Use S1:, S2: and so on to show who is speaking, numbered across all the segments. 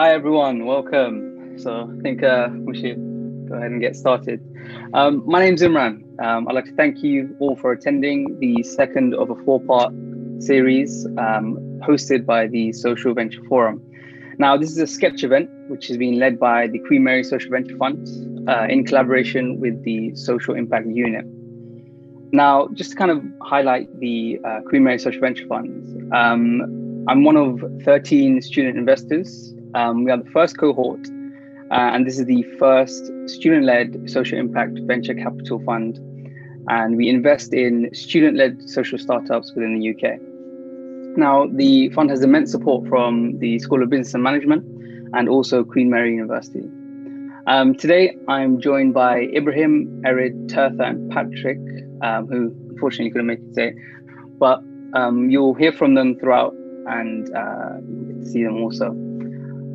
S1: Hi everyone, welcome. So I think uh, we should go ahead and get started. Um, my name's Imran. Um, I'd like to thank you all for attending the second of a four-part series um, hosted by the Social Venture Forum. Now, this is a sketch event which has been led by the Queen Mary Social Venture Fund uh, in collaboration with the Social Impact Unit. Now, just to kind of highlight the uh, Queen Mary Social Venture Fund, um, I'm one of 13 student investors. Um, we are the first cohort, uh, and this is the first student led social impact venture capital fund. And we invest in student led social startups within the UK. Now, the fund has immense support from the School of Business and Management and also Queen Mary University. Um, today, I'm joined by Ibrahim, Erid, Tirtha, and Patrick, um, who unfortunately couldn't make it today, but um, you'll hear from them throughout and uh, see them also.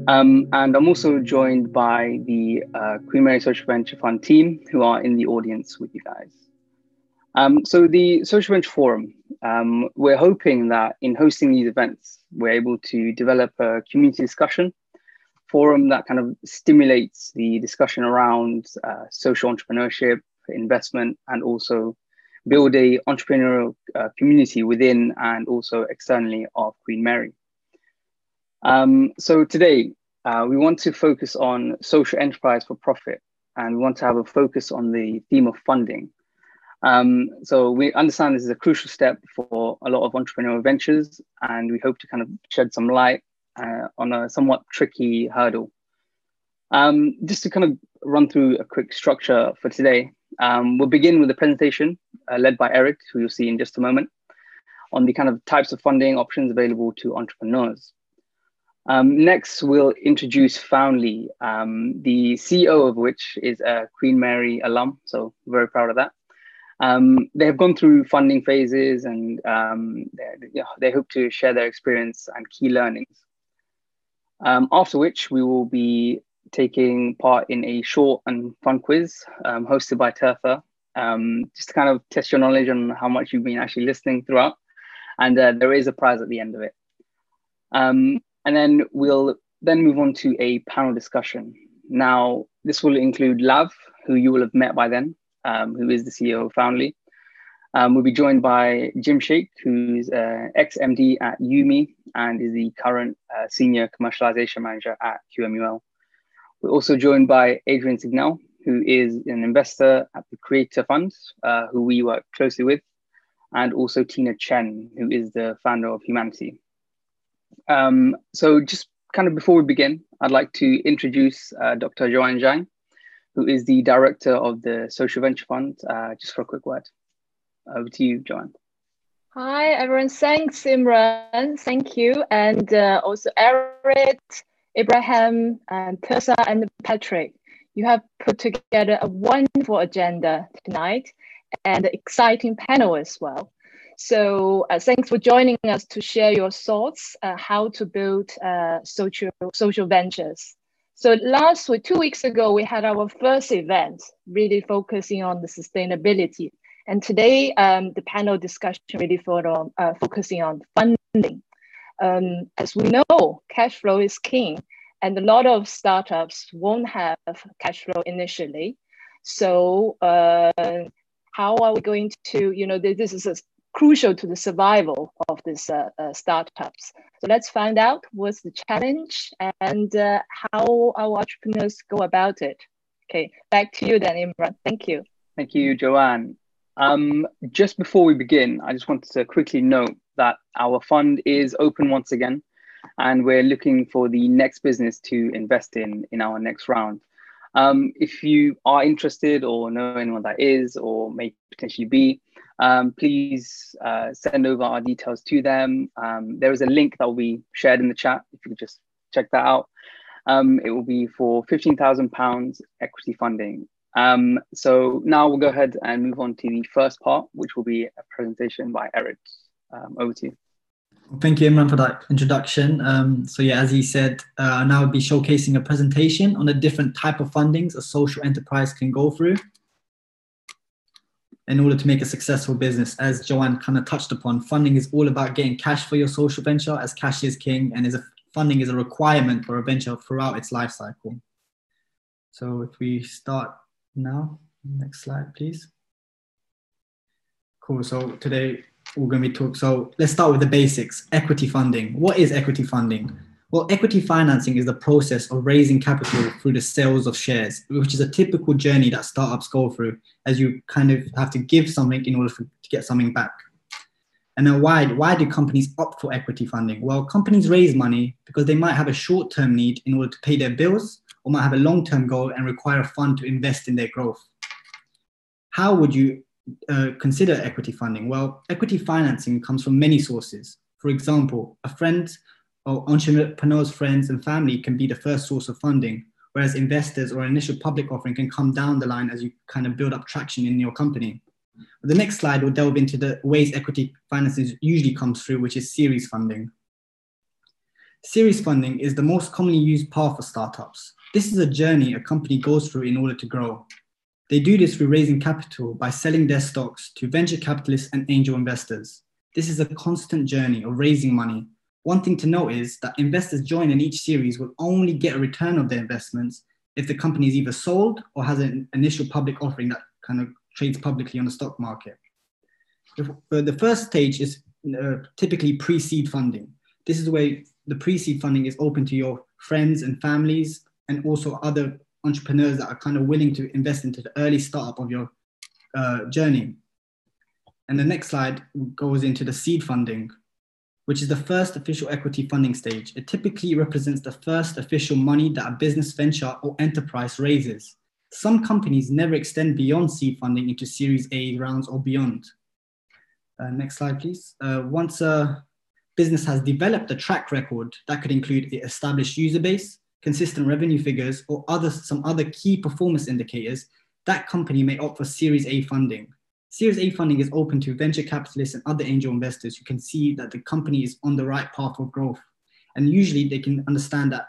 S1: Um, and I'm also joined by the uh, Queen Mary Social Venture Fund team who are in the audience with you guys. Um, so the Social Venture Forum, um, we're hoping that in hosting these events, we're able to develop a community discussion forum that kind of stimulates the discussion around uh, social entrepreneurship, investment, and also build a entrepreneurial uh, community within and also externally of Queen Mary. Um, so today, uh, we want to focus on social enterprise for profit, and we want to have a focus on the theme of funding. Um, so we understand this is a crucial step for a lot of entrepreneurial ventures, and we hope to kind of shed some light uh, on a somewhat tricky hurdle. Um, just to kind of run through a quick structure for today, um, we'll begin with a presentation uh, led by Eric, who you'll see in just a moment, on the kind of types of funding options available to entrepreneurs. Um, next, we'll introduce Foundley, um, the CEO of which is a Queen Mary alum, so very proud of that. Um, they have gone through funding phases and um, they, they, hope to share their experience and key learnings. Um, after which, we will be taking part in a short and fun quiz um, hosted by Tirtha, just to kind of test your knowledge on how much you've been actually listening throughout. And uh, there is a prize at the end of it. Um, and then we'll then move on to a panel discussion. Now, this will include Lav, who you will have met by then, um, who is the CEO of Foundley. Um, we'll be joined by Jim Shaikh, who's uh, ex-MD at Yoomi and is the current uh, Senior Commercialization Manager at QMUL. We're also joined by Adrian Signal, who is an investor at the Creator Fund, uh, who we work closely with, and also Tina Chen, who is the founder of Humanity. Um, so just kind of before we begin, I'd like to introduce uh, Dr. Joanne Zhang, who is the director of the Social Venture Fund, uh, just for a quick word. Over to you, Joanne.
S2: Hi, everyone. Thanks, Imran. Thank you. And uh, also Eric, Ibrahim, and Tirtha, and Patrick. You have put together a wonderful agenda tonight and an exciting panel as well. So uh, thanks for joining us to share your thoughts uh, how to build uh, social social ventures. So last week, two weeks ago, we had our first event, really focusing on the sustainability. And today, um, the panel discussion really for, uh, focusing on funding. Um, as we know, cash flow is king, and a lot of startups won't have cash flow initially. So uh, how are we going to, you know, this is a crucial to the survival of these uh, uh, startups. So let's find out what's the challenge and uh, how our entrepreneurs go about it. Okay, back to you then, Imran. Thank you.
S1: Thank you, Joanne. Um, just before we begin, I just wanted to quickly note that our fund is open once again, and we're looking for the next business to invest in in our next round. Um, if you are interested or know anyone that is or may potentially be, um, please uh, send over our details to them. Um, there is a link that will be shared in the chat if you could just check that out. Um, it will be for £15,000 equity funding. Um, so now we'll go ahead and move on to the first part, which will be a presentation by Eric. Um, over to you.
S3: Thank you, Imran, for that introduction. Um, so yeah, as he said, uh, now I'll be showcasing a presentation on the different type of fundings a social enterprise can go through in order to make a successful business. As Joanne kind of touched upon, funding is all about getting cash for your social venture as cash is king and is a funding is a requirement for a venture throughout its life cycle. So if we start now, next slide, please. Cool. So today we're going to be talking. So let's start with the basics. Equity funding. What is equity funding? Well, equity financing is the process of raising capital through the sales of shares, which is a typical journey that startups go through as you kind of have to give something in order for, to get something back. And then why, why do companies opt for equity funding? Well, companies raise money because they might have a short term need in order to pay their bills or might have a long term goal and require a fund to invest in their growth. How would you uh, consider equity funding? Well, equity financing comes from many sources. For example, a friend or entrepreneurs' friends and family can be the first source of funding, whereas investors or initial public offering can come down the line as you kind of build up traction in your company. The next slide will delve into the ways equity financing usually comes through, which is series funding. Series funding is the most commonly used path for startups. This is a journey a company goes through in order to grow. They do this through raising capital by selling their stocks to venture capitalists and angel investors. This is a constant journey of raising money. One thing to note is that investors join in each series will only get a return of their investments if the company is either sold or has an initial public offering that kind of trades publicly on the stock market. The first stage is uh, typically pre-seed funding. This is where the pre-seed funding is open to your friends and families and also other entrepreneurs that are kind of willing to invest into the early startup of your uh, journey. And the next slide goes into the seed funding, which is the first official equity funding stage. It typically represents the first official money that a business venture or enterprise raises. Some companies never extend beyond seed funding into Series A rounds or beyond. Uh, next slide, please. Uh, once a business has developed a track record, that could include the established user base, consistent revenue figures, or other, some other key performance indicators, that company may opt for Series A funding. Series A funding is open to venture capitalists and other angel investors who can see that the company is on the right path of growth. And usually they can understand that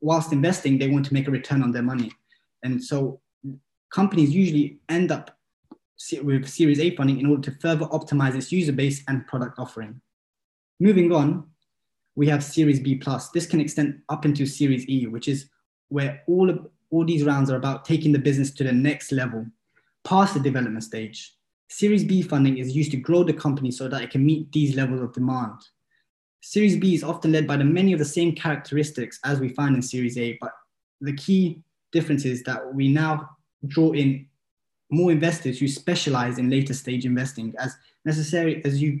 S3: whilst investing, they want to make a return on their money. And so companies usually end up with Series A funding in order to further optimize its user base and product offering. Moving on, we have Series B plus. This can extend up into Series E, which is where all of all these rounds are about taking the business to the next level, past the development stage. Series B funding is used to grow the company so that it can meet these levels of demand. Series B is often led by the many of the same characteristics as we find in Series A, but the key difference is that we now draw in more investors who specialize in later stage investing as necessary as you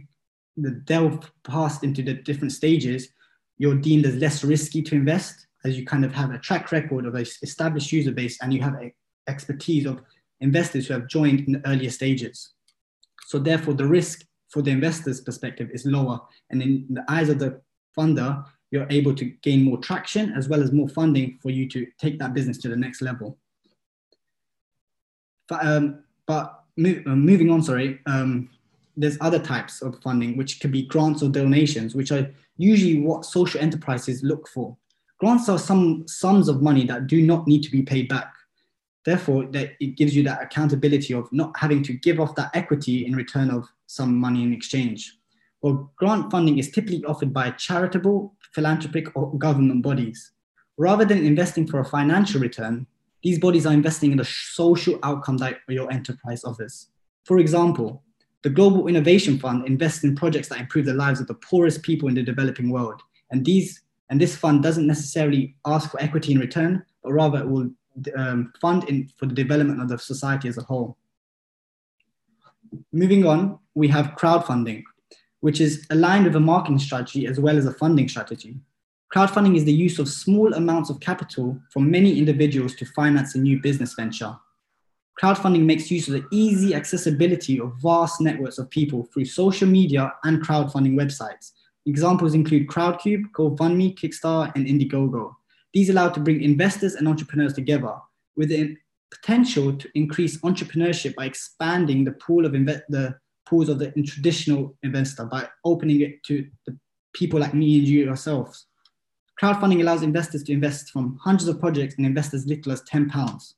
S3: delve past into the different stages, you're deemed as less risky to invest as you kind of have a track record of an established user base and you have expertise of investors who have joined in the earlier stages. So therefore, the risk for the investor's perspective is lower. And in the eyes of the funder, you're able to gain more traction as well as more funding for you to take that business to the next level. But, um, but move, uh, moving on, sorry, um, there's other types of funding, which could be grants or donations, which are usually what social enterprises look for. Grants are some sums of money that do not need to be paid back. Therefore, that it gives you that accountability of not having to give off that equity in return of some money in exchange. Well, grant funding is typically offered by charitable, philanthropic, or government bodies. Rather than investing for a financial return, these bodies are investing in the social outcome that your enterprise offers. For example, the Global Innovation Fund invests in projects that improve the lives of the poorest people in the developing world. And these and this fund doesn't necessarily ask for equity in return, but rather it will um, fund in for the development of the society as a whole. Moving on, we have crowdfunding, which is aligned with a marketing strategy as well as a funding strategy. Crowdfunding is the use of small amounts of capital from many individuals to finance a new business venture. Crowdfunding makes use of the easy accessibility of vast networks of people through social media and crowdfunding websites. Examples include Crowdcube, GoFundMe, Kickstarter, and Indiegogo. These allow to bring investors and entrepreneurs together with the potential to increase entrepreneurship by expanding the pool of inve- the pools of the traditional investor by opening it to the people like me and you yourselves. Crowdfunding allows investors to invest from hundreds of projects and invest as little as 10 pounds.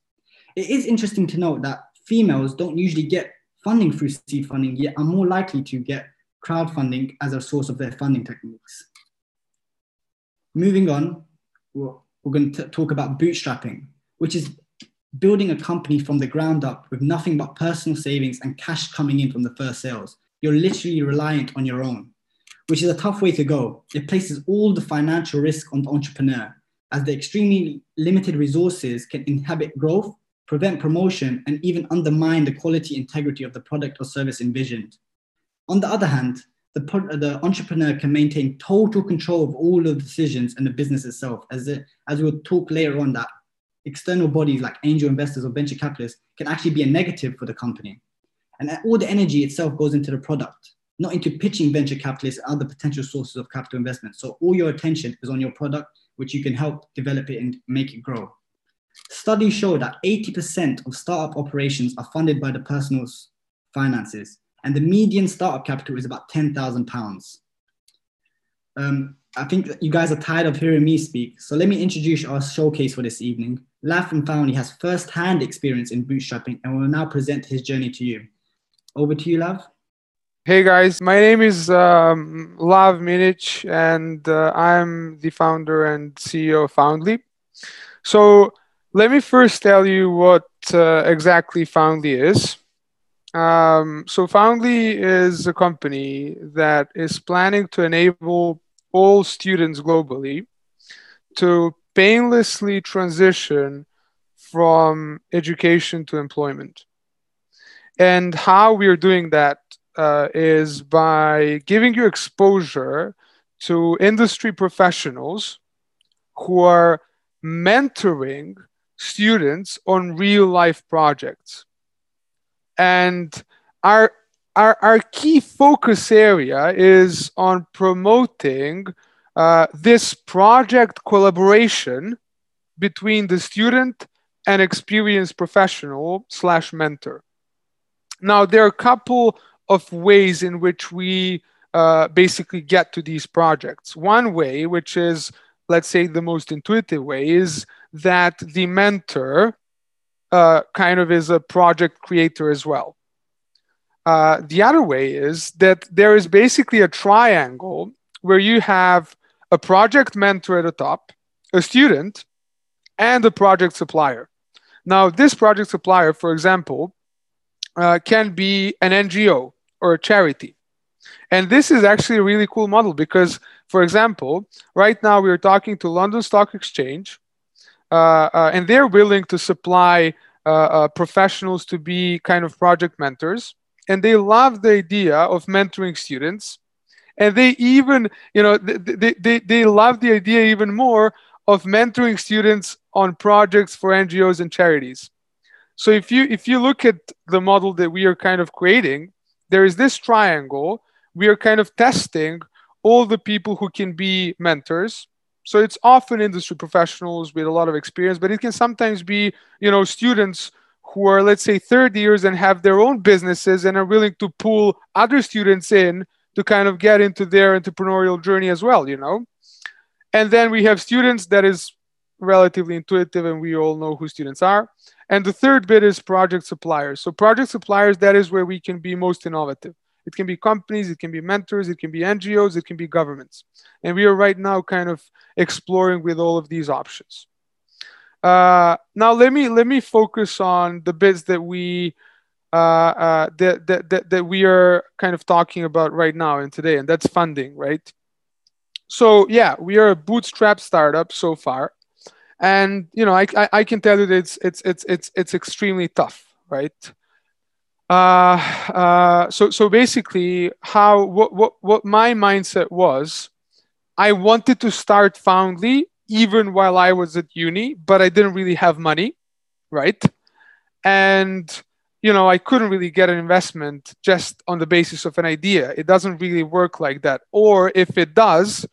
S3: It is interesting to note that females don't usually get funding through seed funding, yet are more likely to get crowdfunding as a source of their funding techniques. Moving on, we're going to talk about bootstrapping, which is building a company from the ground up with nothing but personal savings and cash coming in from the first sales. You're literally reliant on your own, which is a tough way to go. It places all the financial risk on the entrepreneur, as the extremely limited resources can inhibit growth, prevent promotion, and even undermine the quality integrity of the product or service envisioned. On the other hand, the, uh, the entrepreneur can maintain total control of all of the decisions and the business itself. As, it, as we'll talk later on, that external bodies like angel investors or venture capitalists can actually be a negative for the company. And all the energy itself goes into the product, not into pitching venture capitalists and other potential sources of capital investment. So all your attention is on your product, which you can help develop it and make it grow. Studies show that 80% of startup operations are funded by the personal finances, and the median startup capital is about £10,000. Um, I think you guys are tired of hearing me speak, so let me introduce our showcase for this evening. Lav from Foundley has first-hand experience in bootstrapping and will now present his journey to you. Over to you, Lav.
S4: Hey guys, my name is um, Lav Minic, and uh, I'm the founder and CEO of Foundley. So let me first tell you what uh, exactly Foundley is. Um, so Foundley is a company that is planning to enable all students globally to painlessly transition from education to employment. And how we are doing that uh, is by giving you exposure to industry professionals who are mentoring students on real life projects. And our, our, our key focus area is on promoting uh, this project collaboration between the student and experienced professional slash mentor. Now, there are a couple of ways in which we uh, basically get to these projects. One way, which is, let's say, the most intuitive way, is that the mentor uh, kind of is a project creator as well. Uh, the other way is that there is basically a triangle where you have a project mentor at the top, a student, and a project supplier. Now, this project supplier, for example, uh, can be an NGO or a charity. And this is actually a really cool model because, for example, right now we are talking to London Stock Exchange, and they're willing to supply uh, uh, professionals to be kind of project mentors. And they love the idea of mentoring students. And they even, you know, they, they, they love the idea even more of mentoring students on projects for NGOs and charities. So if you if you look at the model that we are kind of creating, there is this triangle. We are kind of testing all the people who can be mentors. So it's often industry professionals with a lot of experience, but it can sometimes be, you know, students who are, let's say, third years and have their own businesses and are willing to pull other students in to kind of get into their entrepreneurial journey as well, you know. And then we have students that is relatively intuitive, and we all know who students are. And the third bit is project suppliers. So project suppliers, that is where we can be most innovative. It can be companies, it can be mentors, it can be NGOs, it can be governments. And we are right now kind of exploring with all of these options. Uh, now let me let me focus on the bits that we uh, uh, that, that, that, that we are kind of talking about right now and today, and that's funding, right? So yeah, we are a bootstrap startup so far and you know I, I, I can tell you that it's it's it's it's it's extremely tough right uh, uh, so so basically how what, what what my mindset was i wanted to start foundley even while i was at uni but i didn't really have money right? And you know i couldn't really get an investment just on the basis of an idea. It doesn't really work like that. Or if it does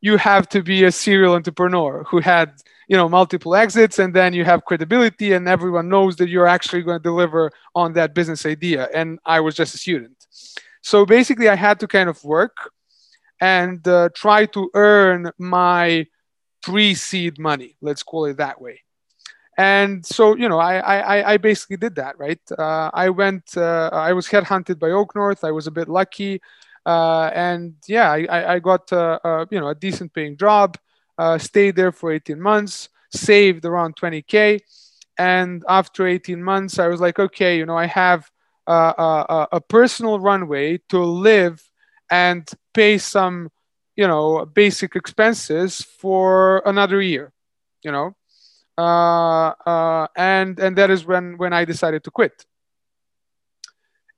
S4: you have to be a serial entrepreneur who had you know multiple exits and then you have credibility and everyone knows that you're actually going to deliver on that business idea. And i was just a student. So basically i had to kind of work and uh, try to earn my pre-seed money let's call it that way. And so you know i i, I basically did that right? Uh, i went uh, i was headhunted by OakNorth. I was a bit lucky. Uh, and yeah i, I got uh, uh, you know a decent paying job uh, stayed there for 18 months, saved around 20K. And after 18 months, I was like, okay, you know, I have uh, a, a personal runway to live and pay some, you know, basic expenses for another year, you know. Uh, uh, and and that is when when I decided to quit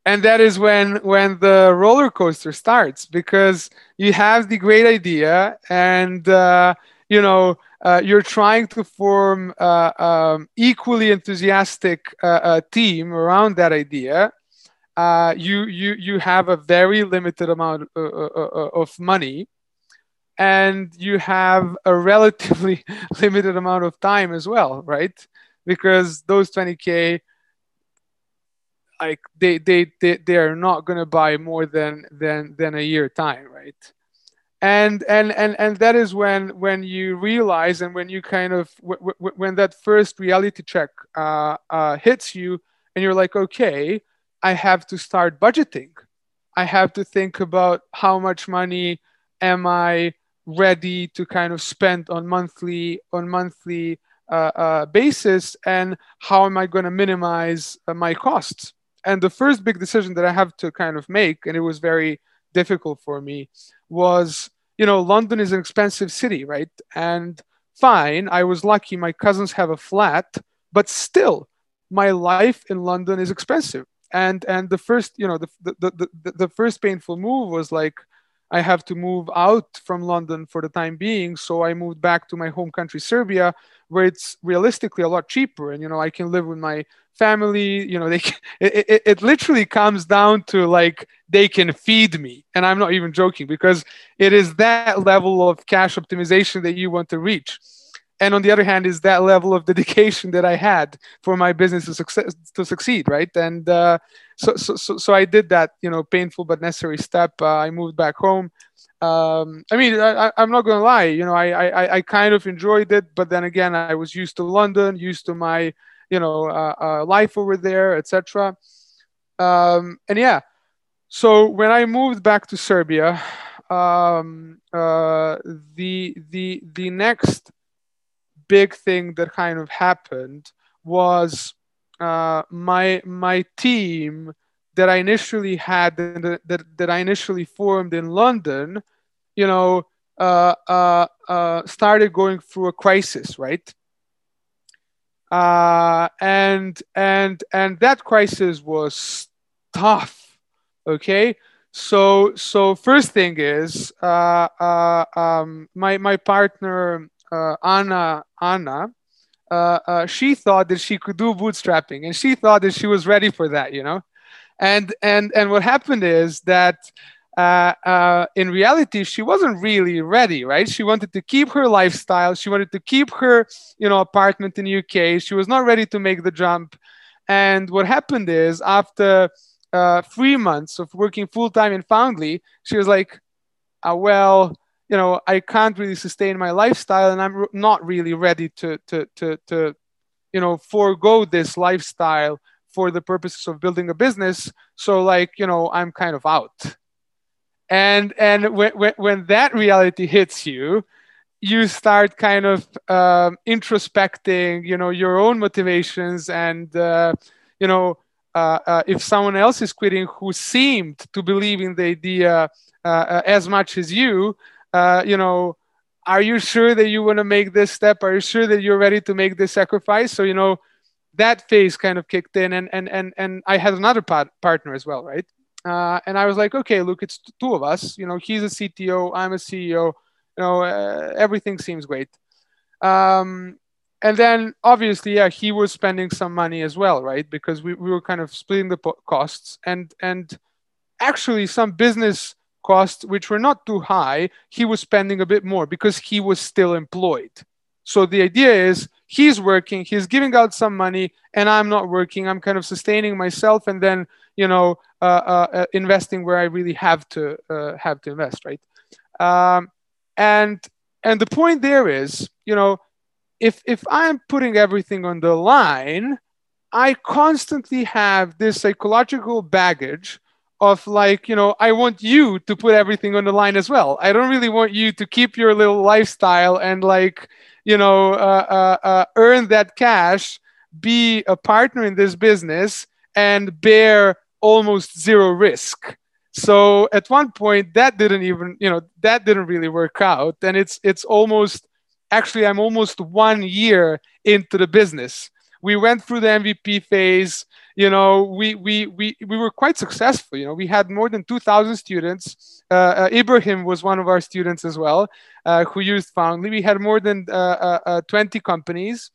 S4: and that is when when the roller coaster starts because you have the great idea and uh, you know uh, you're trying to form uh, um, equally enthusiastic uh, uh, team around that idea uh, you you you have a very limited amount of money and you have a relatively limited amount of time as well right? Because those 20k like they they they, they are not going to buy more than than than a year time right and and and and that is when when you realize and when you kind of w- w- when that first reality check uh, uh, hits you and you're like okay i have to start budgeting. I have to think about how much money am i ready to kind of spend on monthly on monthly uh, uh, basis and how am i going to minimize uh, my costs. And the first big decision that I have to kind of make, and it was very difficult for me, was you know, London is an expensive city, right? And fine, I was lucky, my cousins have a flat, but still, my life in London is expensive. And and the first, you know, the the the, the, the first painful move was like, I have to move out from London for the time being. So I moved back to my home country, Serbia, where it's realistically a lot cheaper. And, you know, I can live with my family you know they can, it, it, it literally comes down to like they can feed me and i'm not even joking because it is that level of cash optimization that you want to reach and on the other hand is that level of dedication that i had for my business to success to succeed right and uh, so, so so so i did that you know painful but necessary step uh, i moved back home um, I mean, I, am not gonna lie. You know, I, I I kind of enjoyed it, but then again, I was used to London, used to my you know uh, uh, life over there, etc. Um, and yeah, so when I moved back to Serbia, um, uh, the the the next big thing that kind of happened was uh, my my team that I initially had that, that, that I initially formed in London, you know, uh, uh, uh, started going through a crisis, right? uh, and and and that crisis was tough. Okay, so so first thing is uh, uh, um, my my partner Anna Anna. Uh, uh, she thought that she could do bootstrapping and she thought that she was ready for that you know and and and what happened is that uh, uh, in reality, she wasn't really ready, right? She wanted to keep her lifestyle. She wanted to keep her, you know, apartment in UK. She was not ready to make the jump. And what happened is, after uh, three months of working full time in Foundley, she was like, uh, "Well, you know, I can't really sustain my lifestyle, and I'm not really ready to, to, to, to, you know, forego this lifestyle for the purposes of building a business. So, like, you know, I'm kind of out." and and when, when, when that reality hits you you start kind of um, introspecting you know your own motivations and uh, you know uh, uh, if someone else is quitting who seemed to believe in the idea uh, uh, as much as you uh, you know are you sure that you want to make this step are you sure that you're ready to make this sacrifice so you know that phase kind of kicked in and and and, and i had another part, partner as well right uh, and I was like, okay, look, it's two of us. You know, he's a CTO, I'm a CEO. You know, uh, everything seems great. Um, and then obviously, yeah, he was spending some money as well, right? Because we, we were kind of splitting the costs, and and actually some business costs which were not too high, he was spending a bit more because he was still employed. So the idea is he's working, he's giving out some money, and I'm not working. I'm kind of sustaining myself, and then you know uh, uh, uh, investing where I really have to have to invest, right? Um, and and the point there is, you know, if if I'm putting everything on the line, I constantly have this psychological baggage of like you know i want you to put everything on the line as well. I don't really want you to keep your little lifestyle and like you know uh, uh, uh, earn that cash be a partner in this business and bear almost zero risk. So at one point that didn't even you know that didn't really work out and it's it's almost actually i'm almost one year into the business. We went through the mvp phase you know we we we, we were quite successful you know we had more than 2000 students. Uh, uh, ibrahim was one of our students as well uh, who used foundley we had more than uh, uh, uh, 20 companies.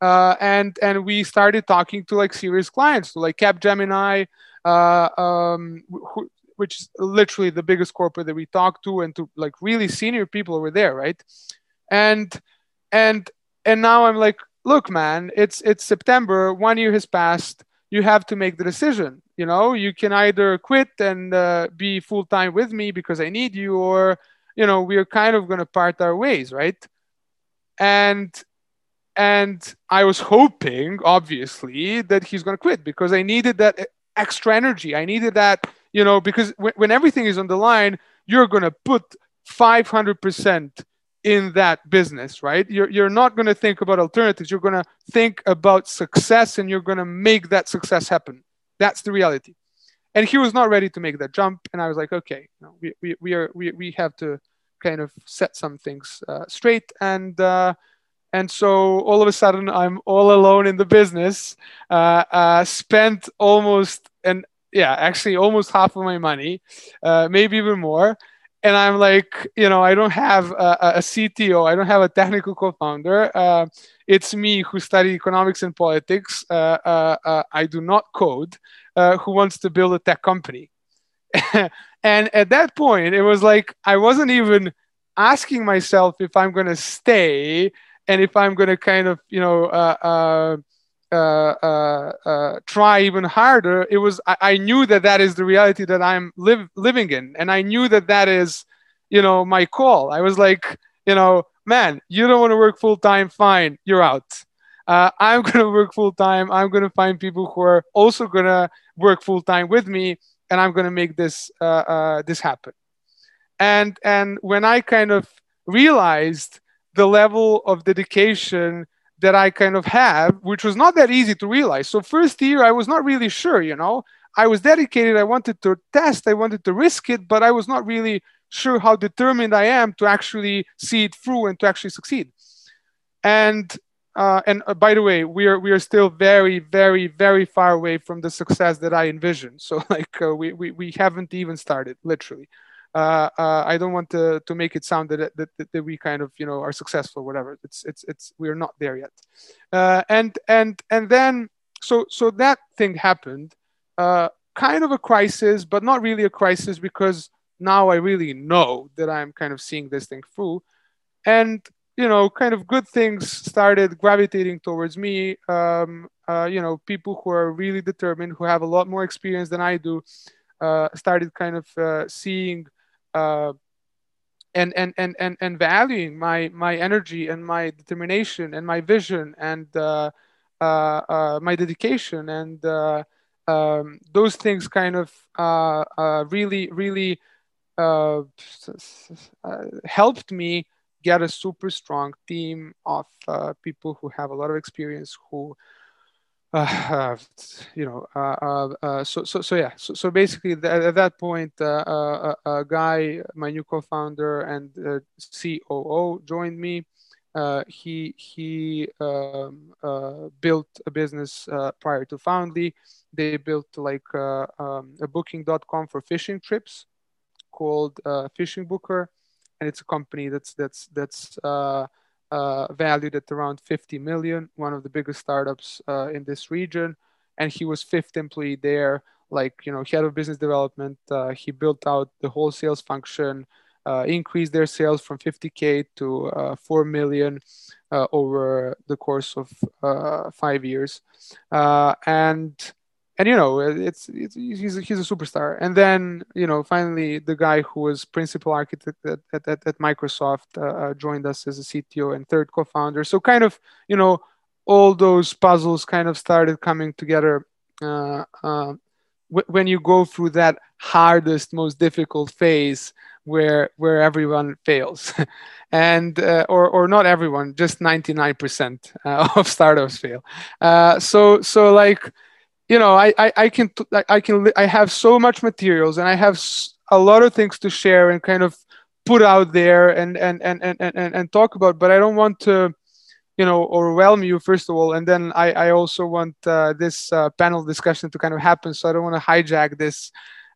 S4: And and we started talking to like serious clients so like capgemini um, who, which is literally the biggest corporate that we talked to and to like really senior people over there right? And and and now i'm like look man it's it's september one year has passed you have to make the decision. You know you can either quit and uh, be full time with me because i need you or you know we're kind of going to part our ways right? And and i was hoping obviously that he's going to quit because i needed that extra energy. I needed that you know, because when, when everything is on the line, you're going to put 500% in that business, right? You're, you're not going to think about alternatives. You're going to think about success and you're going to make that success happen. That's the reality. And he was not ready to make that jump. And I was like, okay, we, we, we, are, we, we have to kind of set some things uh, straight. And, uh, and so all of a sudden I'm all alone in the business, uh, uh spent almost an yeah, actually almost half of my money, uh, maybe even more. And I'm like, you know, I don't have a, a CTO, I don't have a technical co-founder. Uh, it's me who studied economics and politics. Uh, uh, uh I do not code. Uh, who wants to build a tech company? and at that point, it was like I wasn't even asking myself if I'm going to stay and if I'm going to kind of, you know, uh, try even harder, it was I, I, knew that that is the reality that I'm living in, and I knew that that is, you know, my call. I was like, you know, man, you don't want to work full time, fine, you're out. Uh, I'm gonna work full time. I'm gonna find people who are also gonna work full time with me, and I'm gonna make this uh, uh, this happen. And and when I kind of realized the level of dedication that I kind of have, which was not that easy to realize. So first year, I was not really sure, you know, I was dedicated. I wanted to test, I wanted to risk it, but I was not really sure how determined I am to actually see it through and to actually succeed. And uh, and uh, by the way, we are we are still very, very, very far away from the success that I envisioned. So like uh, we, we we haven't even started, literally uh, uh, I don't want to, to make it sound that, that, that, we kind of you know are successful or whatever. It's it's it's we're not there yet. Uh, and and and then so so that thing happened uh, kind of a crisis but not really a crisis because now I really know that I'm kind of seeing this thing through. And you know kind of good things started gravitating towards me. Um, uh, you know people who are really determined who have a lot more experience than I do started kind of seeing uh, and, and and and and valuing my my energy and my determination and my vision and uh, uh, uh my dedication and uh, um, those things kind of uh, really really helped me get a super strong team of people who have a lot of experience who uh, you know, uh, uh, uh, so, so, so yeah, so, so basically th- at that point, uh, a guy, my new co-founder and COO joined me. he he um, built a business prior to Foundley. They built like um, a booking.com for fishing trips called FishingBooker, and it's a company that's that's that's uh, valued at around 50 million, one of the biggest startups uh, in this region. And he was fifth employee there, like, you know, head of business development. Uh, he built out the whole sales function, uh, increased their sales from 50K to uh, 4 million over the course of five years. and and you know it's, it's he's, a, he's a superstar. And then you know finally the guy who was principal architect at, at, at microsoft uh, uh joined us as a cto and third co-founder. So kind of you know all those puzzles kind of started coming together uh, uh, w- when you go through that hardest, most difficult phase where where everyone fails, and uh, or or not everyone, just 99% uh, of startups fail. Uh, so so like you know I, I i can i can i have so much materials and i have a lot of things to share and kind of put out there and and and and and, and talk about but i don't want to you know overwhelm you first of all. And then i i also want uh, this uh, panel discussion to kind of happen. So i don't want to hijack this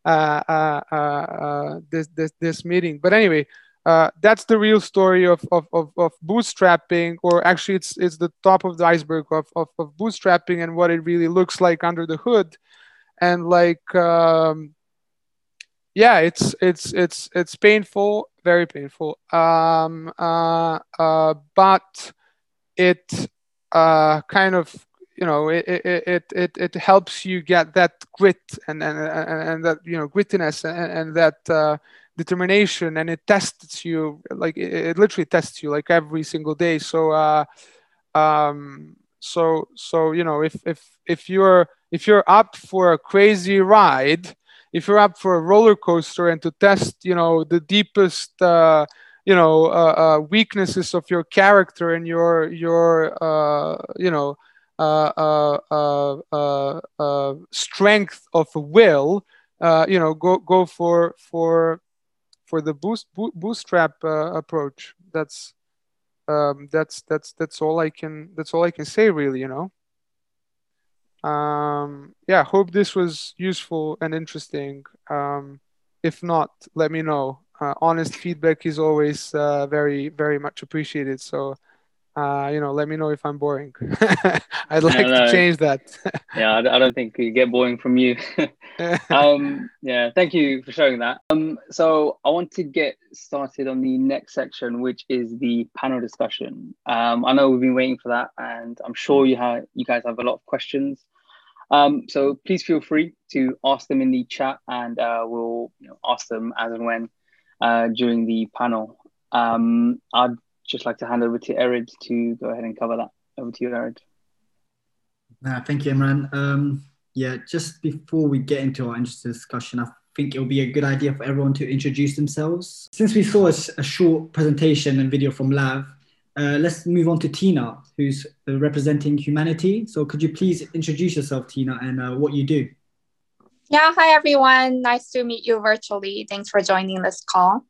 S4: uh, uh, uh, uh this this this meeting. But anyway uh, that's the real story of, of, of, of, bootstrapping, or actually, it's it's the top of the iceberg of, of, of bootstrapping and what it really looks like under the hood, and like, um, yeah, it's it's it's it's painful, very painful. Um, uh, uh, but it uh, kind of you know it, it it it helps you get that grit and and and, and that you know grittiness and, and that uh, determination and it tests you like it, it literally tests you like every single day. So uh um so so you know if if if you're if you're up for a crazy ride if you're up for a roller coaster and to test you know the deepest uh you know uh, uh, weaknesses of your character and your your uh, you know uh, uh, uh, uh strength of will uh, you know go go for for for the boost bootstrap uh, approach. That's um, that's that's that's all I can that's all I can say really. You know. Um, yeah, hope this was useful and interesting. Um, if not, let me know. Uh, honest feedback is always uh, very very much appreciated. So uh, you know, let me know if I'm boring. I'd like no, no. to change that.
S1: yeah, I, don't think you get boring from you. um, yeah, thank you for showing that. Um, so I want to get started on the next section, which is the panel discussion. Um, I know we've been waiting for that, and I'm sure you have you guys have a lot of questions. Um, so please feel free to ask them in the chat, and uh, we'll you know, ask them as and when uh, during the panel. Um, I'd just like to hand over to Erid to go ahead and cover that. Over to you, Erid.
S3: Uh, thank you, Imran. Um, yeah, just before we get into our interesting discussion, I think it'll be a good idea for everyone to introduce themselves. Since we saw a, a short presentation and video from Lav, uh, let's move on to Tina, who's uh, representing humanity. So could you please introduce yourself, Tina, and uh, what you do?
S5: Yeah, hi everyone. Nice to meet you virtually. Thanks for joining this call.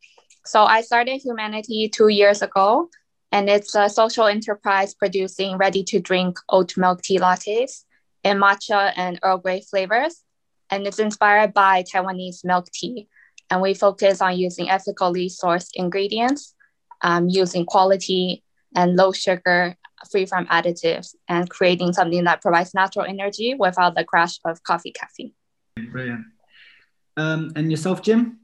S5: So I started Humanity two years ago, and it's a social enterprise producing ready to drink oat milk tea lattes in matcha and Earl Grey flavors. And it's inspired by Taiwanese milk tea. And we focus on using ethically sourced ingredients, um, using quality and low sugar, free from additives, and creating something that provides natural energy without the crash of coffee caffeine.
S3: Brilliant. Um, and yourself, Jim?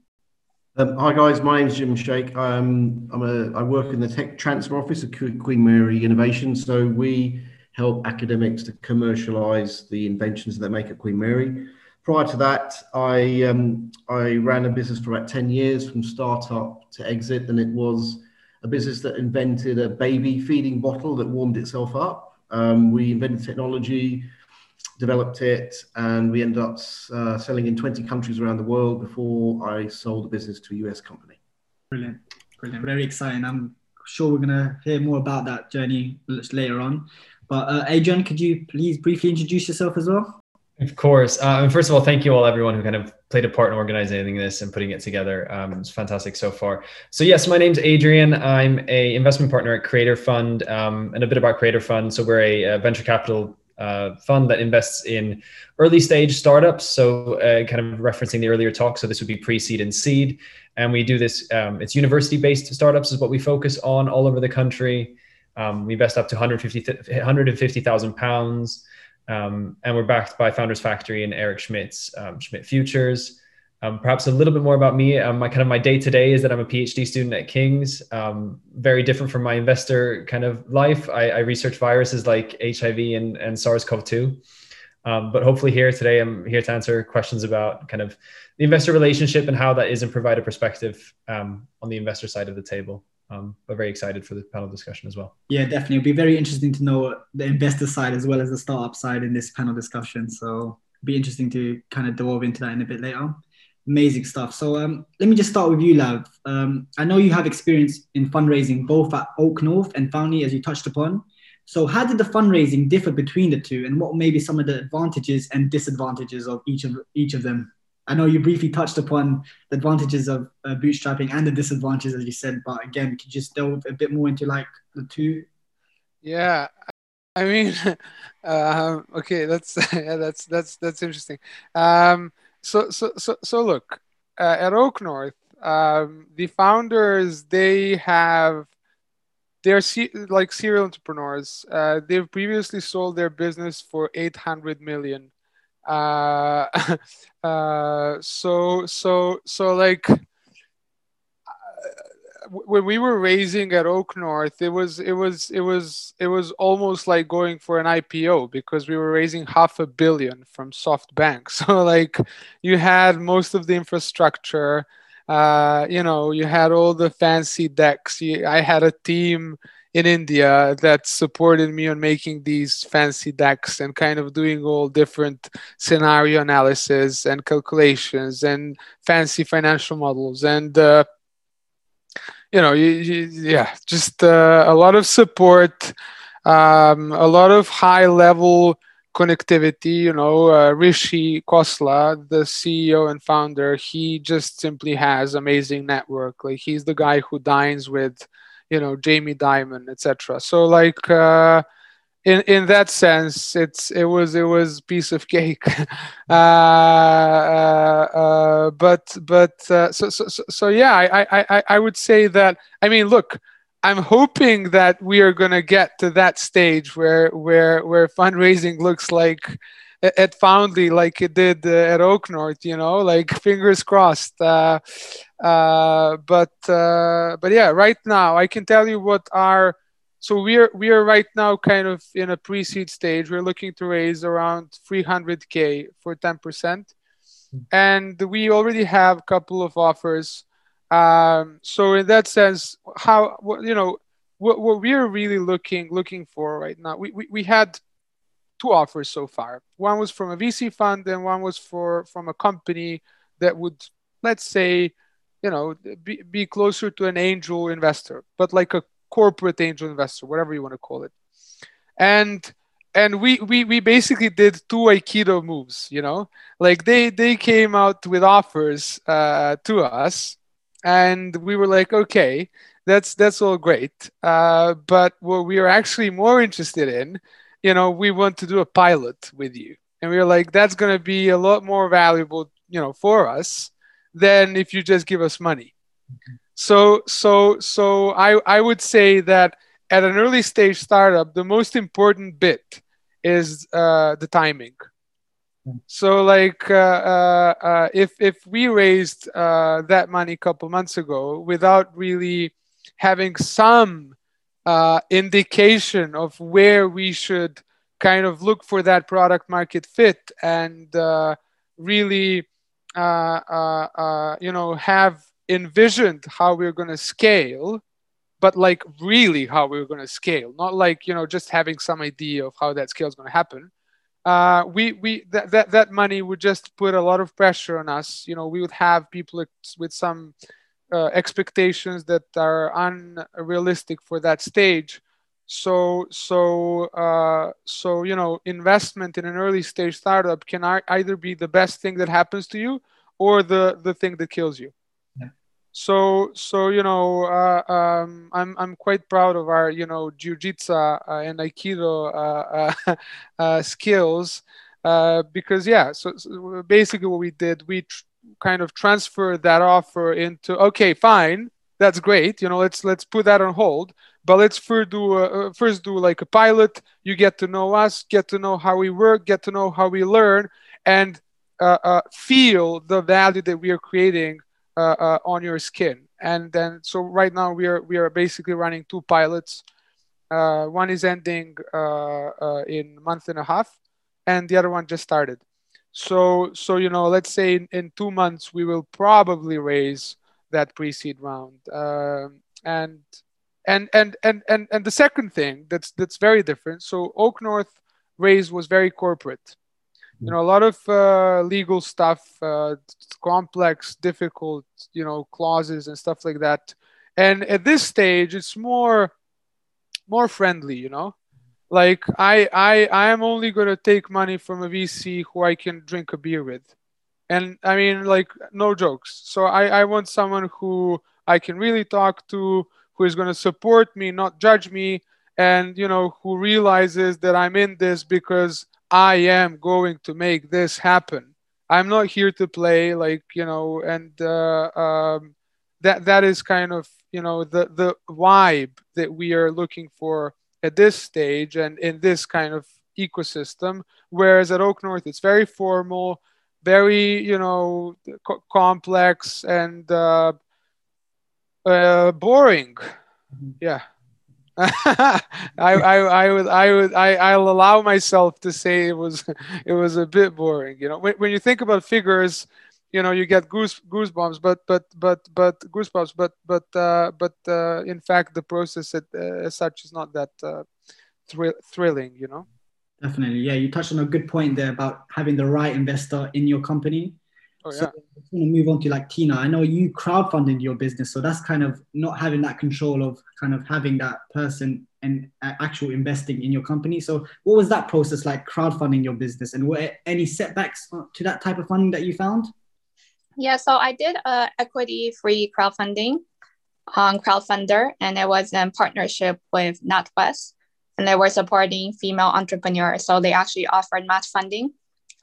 S6: Um, hi guys, my name is Jim Shaikh. Um, I'm a, I work in the tech transfer office at Queen Mary Innovation. So we help academics to commercialize the inventions that they make at Queen Mary. Prior to that, I um, I ran a business for about 10 years from startup to exit, and it was a business that invented a baby feeding bottle that warmed itself up. Um, we invented technology developed it, and we ended up uh, selling in 20 countries around the world before I sold the business to a US company.
S3: Brilliant, brilliant, very exciting. I'm sure we're going to hear more about that journey later on. But uh, Adrian, could you please briefly introduce yourself as well?
S7: Of course. Uh, first of all, thank you all, everyone who kind of played a part in organizing this and putting it together. Um, it's fantastic so far. So yes, my name's Adrian. I'm a investment partner at Creator Fund, um, and a bit about Creator Fund. So we're a, a venture capital uh, fund that invests in early stage startups. So, uh, kind of referencing the earlier talk. So, this would be pre seed and seed. And we do this, um, it's university based startups, is what we focus on all over the country. Um, we invest up to 150, 150,000 pounds. Um, and we're backed by Founders Factory and Eric Schmidt's um, Schmidt Futures. Um, perhaps a little bit more about me. Um, my kind of my day to day is that I'm a PhD student at King's. Um, very different from my investor kind of life. I, I research viruses like HIV and, and SARS-CoV-2. Um, but hopefully here today, I'm here to answer questions about kind of the investor relationship and how that is and provide a perspective um, on the investor side of the table. Um, but very excited for the panel discussion as well.
S3: Yeah, definitely. It'll be very interesting to know the investor side as well as the startup side in this panel discussion. So be interesting to kind of delve into that in a bit later. Amazing stuff. So um, let me just start with you, Lav. Um, I know you have experience in fundraising both at OakNorth and Foundley, as you touched upon. So how did the fundraising differ between the two, and what may be some of the advantages and disadvantages of each of each of them? I know you briefly touched upon the advantages of uh, bootstrapping and the disadvantages, as you said, but again, could you just delve a bit more into like the two?
S4: Yeah, I mean, uh, okay, that's yeah, that's that's that's interesting. Um, so so so so look uh, at OakNorth, um, the founders they have they're se- like serial entrepreneurs. Uh, they've previously sold their business for 800 million. Uh, uh, so so so like when we were raising at OakNorth, it was it was it was it was almost like going for an IPO because we were raising half a billion from SoftBank. So like you had most of the infrastructure, uh, you know, you had all the fancy decks. You, I had a team in India that supported me on making these fancy decks and kind of doing all different scenario analysis and calculations and fancy financial models and. Uh, you know, you, you, yeah, just uh, a lot of support, um, a lot of high level connectivity. You know, uh, Rishi Khosla, the CEO and founder, he just simply has amazing network. Like he's the guy who dines with, you know, Jamie Dimon, etc. So like. Uh, in in that sense, it's it was it was piece of cake. uh, uh, uh, but but uh, so, so so yeah, I, I I would say that I mean look. I'm hoping that we are going to get to that stage where where where fundraising looks like at Foundley like it did uh, at OakNorth, you know, like fingers crossed. Uh, but but yeah, right now I can tell you what our so we're we are right now kind of in a pre-seed stage. We're looking to raise around 300k for 10%, and we already have a couple of offers. Um, so in that sense, how you know what, what we're really looking looking for right now, we, we we had two offers so far. One was from a VC fund, and one was for from a company that would let's say you know be, be closer to an angel investor, but like a corporate angel investor, whatever you want to call it. And and we we we basically did two aikido moves, you know, like they they came out with offers uh, to us, and we were like, okay, that's that's all great, uh, but what we are actually more interested in, you know, we want to do a pilot with you, and we were like, that's going to be a lot more valuable, you know, for us than if you just give us money. Mm-hmm. So so so I I would say that at an early stage startup, the most important bit is uh, the timing. So like uh, uh, uh, if if we raised uh, that money a couple months ago without really having some uh, indication of where we should kind of look for that product market fit and really you know have envisioned how we're going to scale but like really how we're going to scale. Not like you know just having some idea of how that scale is going to happen. Uh, we we that, that that money would just put a lot of pressure on us. You know we would have people with some uh, expectations that are unrealistic for that stage. So so uh, so you know investment in an early stage startup can either be the best thing that happens to you or the the thing that kills you so so you know uh, um, I'm I'm quite proud of our you know jiu-jitsu uh, and aikido uh, uh, uh skills uh, because yeah so, so, basically what we did we tr- kind of transferred that offer into okay fine that's great you know let's let's put that on hold but let's first do a, first do like a pilot you get to know us get to know how we work get to know how we learn and feel the value that we are creating uh, uh, on your skin. And then, so right now we are we are basically running two pilots. Uh, one is ending in a month and a half, and the other one just started. So so you know, let's say in, in two months we will probably raise that pre-seed round. Um, and and and and and and the second thing that's that's very different. So OakNorth raise was very corporate you know a lot of uh, legal stuff uh, complex difficult you know clauses and stuff like that. And at this stage it's more more friendly you know? Like i i i am only going to take money from a vc who i can drink a beer with. And i mean like no jokes. So i i want someone who i can really talk to who is going to support me not judge me and you know who realizes that i'm in this because i am going to make this happen. I'm not here to play like you know and uh, um, that that is kind of you know the the vibe that we are looking for at this stage and in this kind of ecosystem. Whereas at OakNorth it's very formal very you know co- complex and uh, uh, boring.
S3: Mm-hmm.
S4: yeah I, I, I would I would I, I'll allow myself to say it was it was a bit boring. You know, when, when you think about figures, you know, you get goose goosebumps, but but but but goosebumps, but but uh, but uh, in fact, the process uh, as such is not that uh, thrill, thrilling. You know.
S3: Definitely, yeah. You touched on a good point there about having the right investor in your company.
S4: Oh yeah.
S3: So I just want to move on to like Tina. I know you crowdfunded your business, so that's kind of not having that control of kind of having that person and uh, actual investing in your company. So what was that process like crowdfunding your business, and were any setbacks to that type of funding that you found?
S5: Yeah, so I did a equity-free crowdfunding on Crowdfunder, and it was in partnership with NatWest, and they were supporting female entrepreneurs. So they actually offered match funding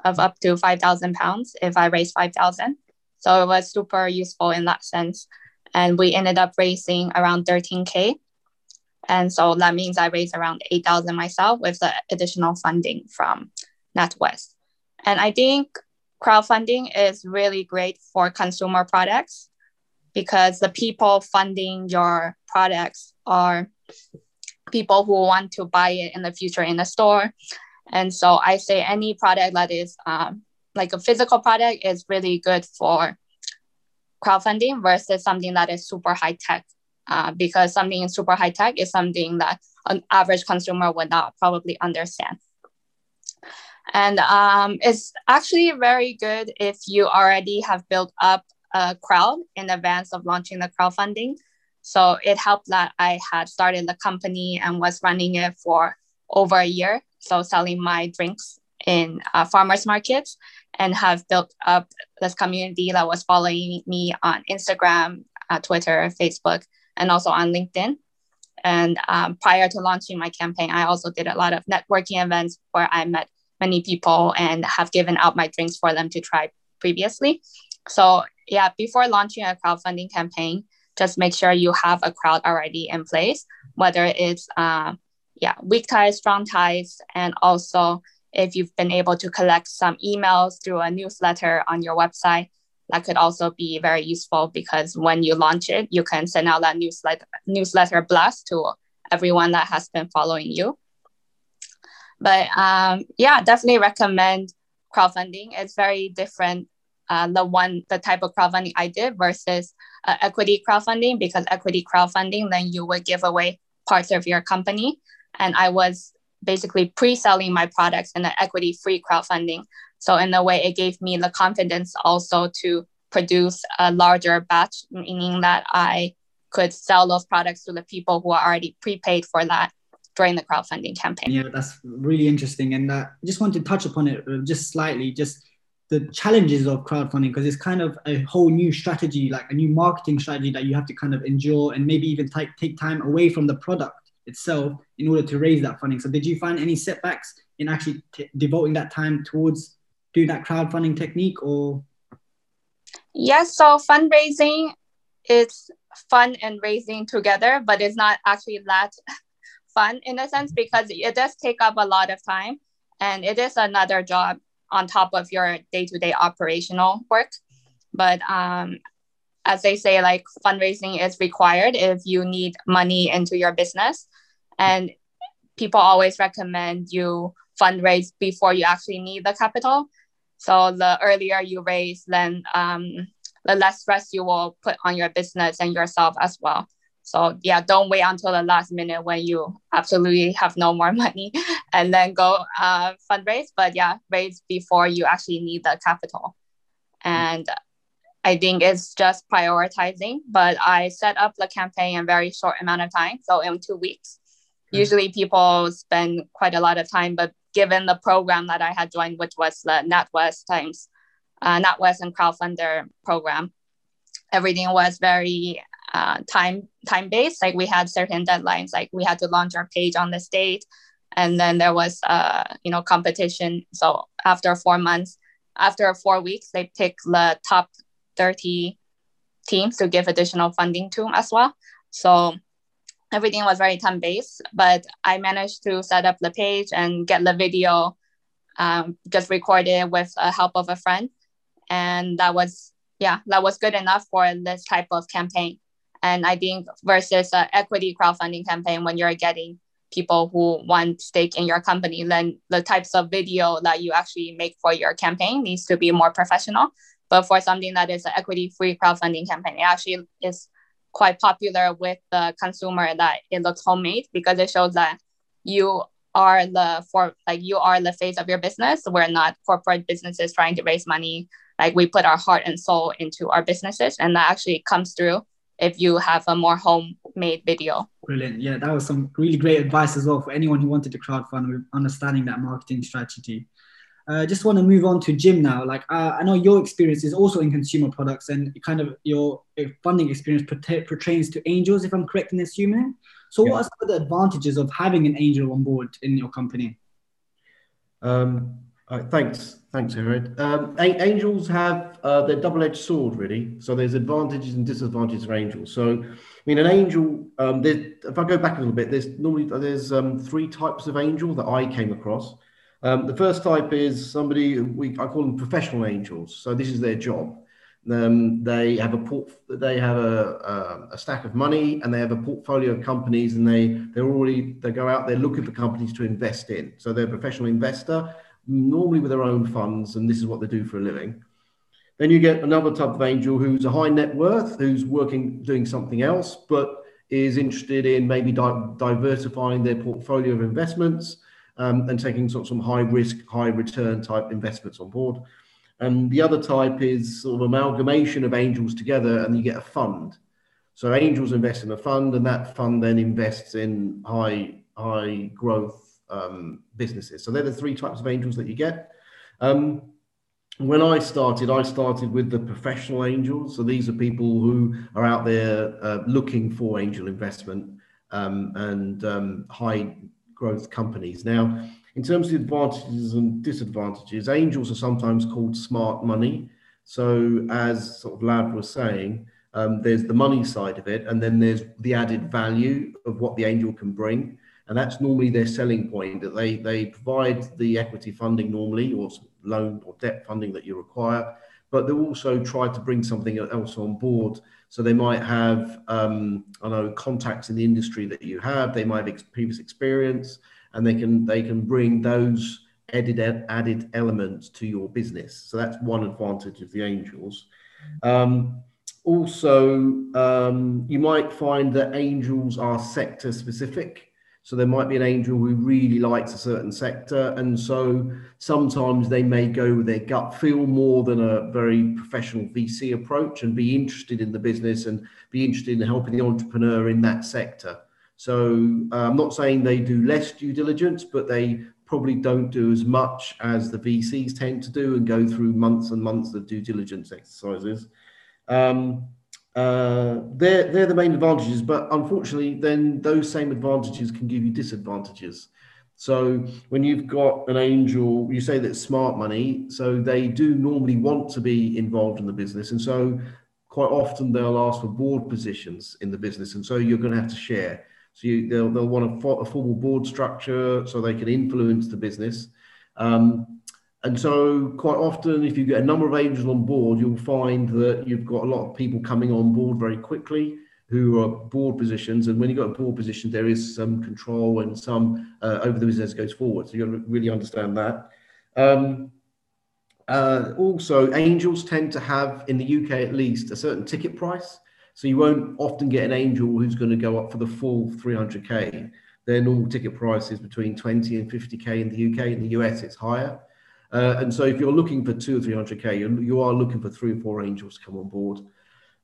S5: of up to five thousand pounds if I raise five thousand. So it was super useful in that sense, and we ended up raising around thirteen k, and so that means I raised around eight thousand myself with the additional funding from NatWest. And I think crowdfunding is really great for consumer products because the people funding your products are people who want to buy it in the future in the store. And so I say any product that is um, like a physical product is really good for crowdfunding versus something that is super high tech. Uh, because something super high tech is something that an average consumer would not probably understand. And um, it's actually very good if you already have built up a crowd in advance of launching the crowdfunding. So it helped that I had started the company and was running it for over a year. So selling my drinks in uh, farmers markets and have built up this community that was following me on Instagram, uh, Twitter, Facebook, and also on LinkedIn. And um, prior to launching my campaign, I also did a lot of networking events where I met many people and have given out my drinks for them to try previously. So yeah, before launching a crowdfunding campaign, just make sure you have a crowd already in place, whether it's uh, yeah weak ties, strong ties, and also if you've been able to collect some emails through a newsletter on your website, that could also be very useful because when you launch it, you can send out that newsletter newsletter blast to everyone that has been following you. But um, yeah, definitely recommend crowdfunding. It's very different. Uh, the one, the type of crowdfunding I did versus uh, equity crowdfunding, because equity crowdfunding, then you would give away parts of your company. And I was basically pre-selling my products in the equity-free crowdfunding. So in a way, it gave me the confidence also to produce a larger batch, meaning that I could sell those products to the people who are already prepaid for that during the crowdfunding campaign.
S3: Yeah, that's really interesting. And uh, I just want to touch upon it uh, just slightly, just the challenges of crowdfunding, because it's kind of a whole new strategy, like a new marketing strategy that you have to kind of endure and maybe even take, take time away from the product itself in order to raise that funding. So did you find any setbacks in actually t- devoting that time towards doing that crowdfunding technique or?
S5: Yes, so fundraising is fun and raising together, but it's not actually that fun in a sense because it does take up a lot of time and it is another job on top of your day-to-day operational work but um, as they say like fundraising is required if you need money into your business and people always recommend you fundraise before you actually need the capital so the earlier you raise then um, the less stress you will put on your business and yourself as well So yeah, don't wait until the last minute when you absolutely have no more money and then go uh, fundraise. But yeah, raise before you actually need the capital. And I think it's just prioritizing. But I set up the campaign in a very short amount of time. So in two weeks. Mm-hmm. Usually people spend quite a lot of time, but given the program that I had joined, which was the NatWest times, uh, NatWest and crowdfunder program, everything was very uh, time time based. Like we had certain deadlines, like we had to launch our page on this date, and then there was uh, you know competition. So after four months, after four weeks, they pick the top thirty teams to give additional funding to as well. So everything was very time based, but I managed to set up the page and get the video um, just recorded with the help of a friend, and that was yeah that was good enough for this type of campaign and I think versus an equity crowdfunding campaign, when you're getting people who want stake in your company, then the types of video that you actually make for your campaign needs to be more professional. But for something that is an equity free crowdfunding campaign, it actually is quite popular with the consumer that it looks homemade because it shows that you are the for like you are the face of your business. We're not corporate businesses trying to raise money. Like we put our heart and soul into our businesses, and that actually comes through if you have a more homemade video.
S3: Brilliant. Yeah, that was some really great advice as well for anyone who wanted to crowdfund with understanding that marketing strategy. I uh, just want to move on to Jim now. Like, uh, I know your experience is also in consumer products and kind of your funding experience pertains to angels, if I'm correct in assuming. So, yeah. what are some of the advantages of having an angel on board in your company?
S6: Um, thanks, thanks, Herod. Um, angels have uh, their double-edged sword, really. So there's advantages and disadvantages of angels. So, I mean, an angel. Um, if I go back a little bit, there's normally there's um, three types of angel that I came across. Um, the first type is somebody we I call them professional angels. So this is their job. Um, they have a port, they have a, a, a, stack of money and they have a portfolio of companies and they they're already they go out there looking for companies to invest in. So they're a professional investor normally with their own funds, and this is what they do for a living. Then you get another type of angel who's a high net worth, who's working, doing something else, but is interested in maybe di- diversifying their portfolio of investments and taking sort of some high risk, high return type investments on board. And the other type is sort of amalgamation of angels together, and you get a fund. So angels invest in a fund, and that fund then invests in high high growth um, businesses. So they're the three types of angels that you get. Um, when I started, I started with the professional angels. So these are people who are out there uh, looking for angel investment um, and um, high growth companies. Now, in terms of advantages and disadvantages, angels are sometimes called smart money. So, as sort of Lav was saying, um, there's the money side of it, and then there's the added value of what the angel can bring and that's normally their selling point that they they provide the equity funding normally or loan or debt funding that you require but they'll also try to bring something else on board so they might have um, i know contacts in the industry that you have they might have ex- previous experience and they can they can bring those added added elements to your business. So that's one advantage of the angels. Um, also um, you might find that angels are sector specific so there might be an angel who really likes a certain sector. And so sometimes they may go with their gut feel more than a very professional VC approach and be interested in the business and be interested in helping the entrepreneur in that sector. So uh, I'm not saying they do less due diligence, but they probably don't do as much as the VCs tend to do and go through months and months of due diligence exercises. Um, uh, they're they're the main advantages, but unfortunately, then those same advantages can give you disadvantages. So when you've got an angel, you say that smart money, so they do normally want to be involved in the business, and so quite often they'll ask for board positions in the business, and so you're going to have to share. So you, they'll they'll want a, a formal board structure so they can influence the business. Um, and so, quite often, if you get a number of angels on board, you'll find that you've got a lot of people coming on board very quickly who are board positions. And when you've got a board position, there is some control and some uh, over the business goes forward. So, you've got to really understand that. Um, uh, also, angels tend to have, in the UK at least, a certain ticket price. So you won't often get an angel who's going to go up for the full 300k. Their normal ticket price is between 20 and 50k in the UK. In the US, it's higher. Uh, and so if you're looking for two or 300k, you, you are looking for three or four angels to come on board.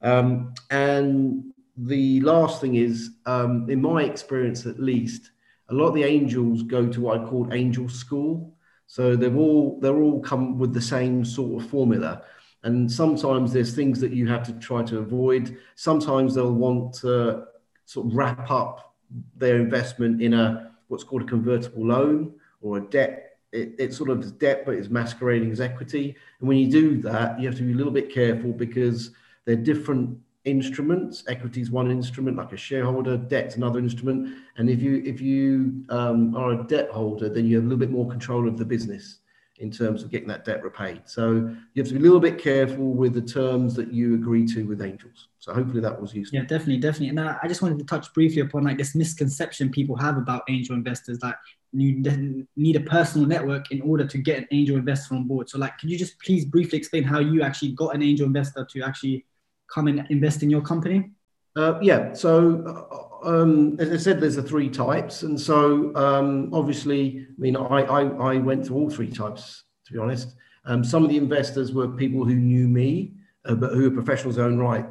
S6: Um, and the last thing is, um, in my experience at least, a lot of the angels go to what I call angel school. So they've all they're all come with the same sort of formula. And sometimes there's things that you have to try to avoid. Sometimes they'll want to sort of wrap up their investment in a what's called a convertible loan or a debt. It, it's sort of debt, but it's masquerading as equity. And when you do that, you have to be a little bit careful because they're different instruments. Equity is one instrument, like a shareholder. Debt's another instrument. And if you if you um, are a debt holder, then you have a little bit more control of the business in terms of getting that debt repaid. So you have to be a little bit careful with the terms that you agree to with angels. So hopefully that was useful.
S3: Yeah, definitely, definitely. And I just wanted to touch briefly upon like this misconception people have about angel investors that you need a personal network in order to get an angel investor on board. So like, could you just please briefly explain how you actually got an angel investor to actually come and invest in your company?
S6: Uh, yeah. So, uh, um, as I said, there's the three types, and so um, obviously, I mean, I, I, I went through all three types. To be honest, um, some of the investors were people who knew me, uh, but who are professionals own right.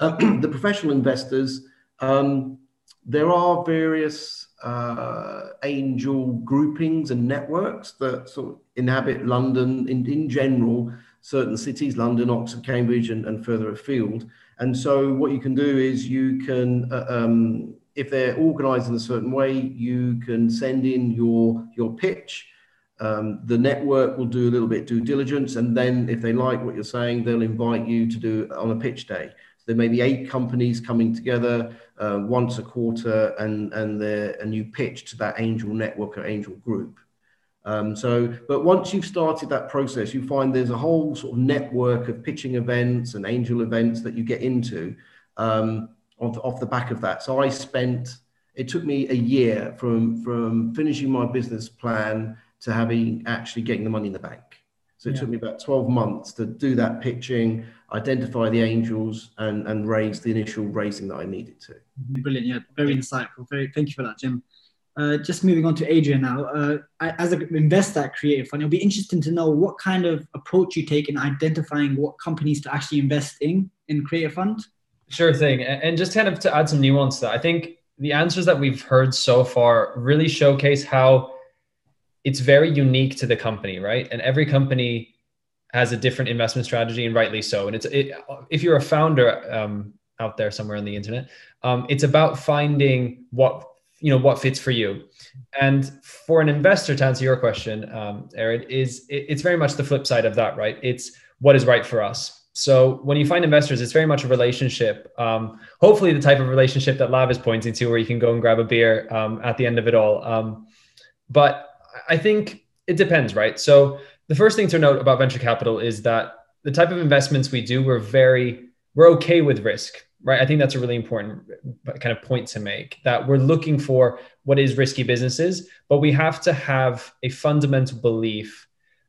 S6: Uh, the professional investors, um, there are various uh, angel groupings and networks that sort of inhabit London in, in general certain cities, London, Oxford, Cambridge, and, and further afield. And so what you can do is you can, uh, um, if they're organized in a certain way, you can send in your, your pitch. Um, the network will do a little bit due diligence. And then if they like what you're saying, they'll invite you to do on a pitch day. So there may be eight companies coming together uh, once a quarter and, and, and you pitch to that angel network or angel group. Um, so, but once you've started that process, you find there's a whole sort of network of pitching events and angel events that you get into um, off, off the back of that. So I spent, it took me a year from, from finishing my business plan to having actually getting the money in the bank. So it yeah. took me about 12 months to do that pitching, identify the angels and, and raise the initial raising that I needed to.
S3: Brilliant. Yeah. Very insightful. Very, thank you for that, Jim. Uh, just moving on to Adrian now. Uh, as an investor at Creator Fund, it'll be interesting to know what kind of approach you take in identifying what companies to actually invest in in Creator Fund.
S7: Sure thing. And just kind of to add some nuance to that I think the answers that we've heard so far really showcase how it's very unique to the company, right? And every company has a different investment strategy, and rightly so. And it's it, if you're a founder um, out there somewhere on the internet, um, it's about finding what you know what fits for you. And for an investor to answer your question um, aaron is it, it's very much the flip side of that right? It's what is right for us. So when you find investors it's very much a relationship um, hopefully the type of relationship that lav is pointing to where you can go and grab a beer um, at the end of it all. Um, but i think it depends right? So the first thing to note about venture capital is that the type of investments we do we're very we're okay with risk right? I think that's a really important kind of point to make that we're looking for what is risky businesses, but we have to have a fundamental belief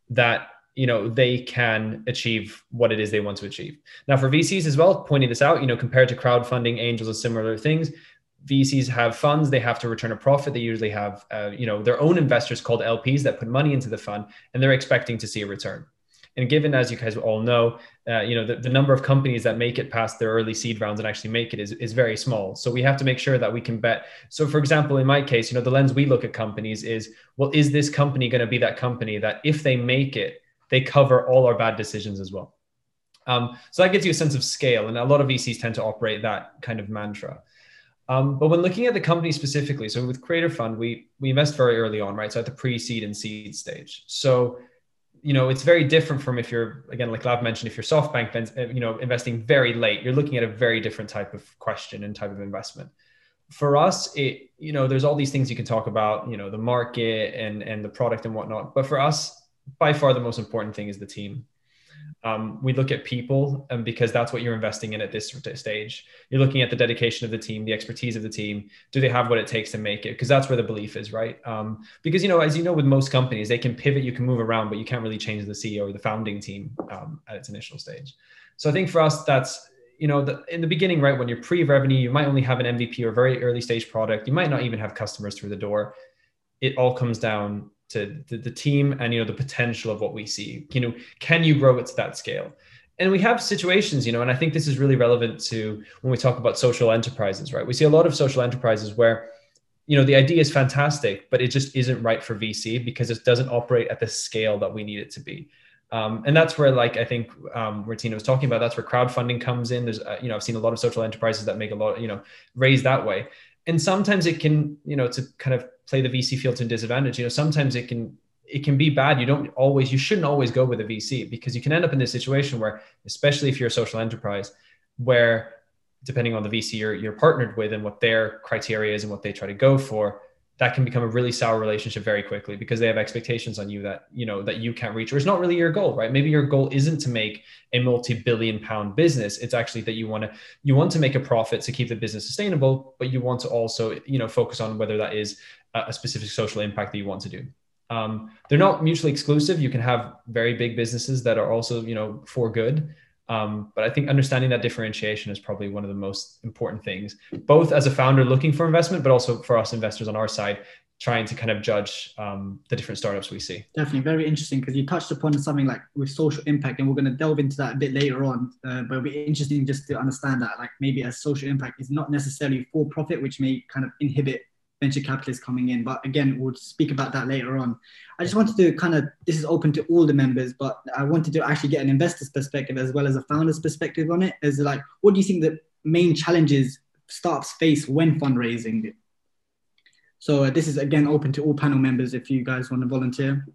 S7: that you know they can achieve what it is they want to achieve. Now for VCs as well, pointing this out, you know, compared to crowdfunding, angels, and similar things, VCs have funds; they have to return a profit. They usually have, uh, you know, their own investors called LPs that put money into the fund, and they're expecting to see a return. And given, as you guys all know, uh, you know the, the number of companies that make it past their early seed rounds and actually make it is, is very small. So we have to make sure that we can bet. So for example, in my case, you know the lens we look at companies is, well, is this company going to be that company that if they make it, they cover all our bad decisions as well. Um, so that gives you a sense of scale, and a lot of VCs tend to operate that kind of mantra. Um, but when looking at the company specifically, so with Creator Fund, we we invest very early on, right? So at the pre-seed and seed stage. So you know, it's very different from if you're again, like Lav mentioned, if you're SoftBank, uh, you know, investing very late, you're looking at a very different type of question and type of investment. For us, it you know, there's all these things you can talk about, you know, the market and and the product and whatnot. But for us, by far the most important thing is the team. Um, we look at people because that's what you're investing in at this stage you're looking at the dedication of the team the expertise of the team do they have what it takes to make it because that's where the belief is right um, because you know as you know with most companies they can pivot you can move around but you can't really change the ceo or the founding team um, at its initial stage so i think for us that's you know, the, in the beginning, right, when you're pre-revenue, you might only have an MVP or very early stage product. You might not even have customers through the door. It all comes down to the, the team and you know the potential of what we see. You know, can you grow it to that scale? And we have situations, you know, and I think this is really relevant to when we talk about social enterprises, right? We see a lot of social enterprises where you know the idea is fantastic but it just isn't right for vc because it doesn't operate at the scale that we need it to be um, and that's where like i think um, tina was talking about that's where crowdfunding comes in there's uh, you know i've seen a lot of social enterprises that make a lot you know raise that way and sometimes it can you know to kind of play the vc field to disadvantage you know sometimes it can it can be bad. You don't always you shouldn't always go with a vc because you can end up in this situation where especially if you're a social enterprise where depending on the VC you're, you're partnered with and what their criteria is and what they try to go for, that can become a really sour relationship very quickly because they have expectations on you that you know that you can't reach or it's not really your goal right? Maybe your goal isn't to make a multi-billion pound business. It's actually that you want to you want to make a profit to keep the business sustainable but you want to also you know focus on whether that is a specific social impact that you want to do. Um, they're not mutually exclusive. You can have very big businesses that are also you know for good um, but I think understanding that differentiation is probably one of the most important things, both as a founder looking for investment, but also for us investors on our side, trying to kind of judge um, the different startups we see.
S3: Definitely very interesting because you touched upon something like with social impact, and we're going to delve into that a bit later on. Uh, but it'll be interesting just to understand that, like maybe a social impact is not necessarily for profit, which may kind of inhibit venture capitalists coming in. But again, we'll speak about that later on. I just wanted to kind of, this is open to all the members, but I wanted to actually get an investor's perspective as well as a founder's perspective on it. As like, what do you think the main challenges startups face when fundraising? So uh, this is again open to all panel members if you guys want to volunteer.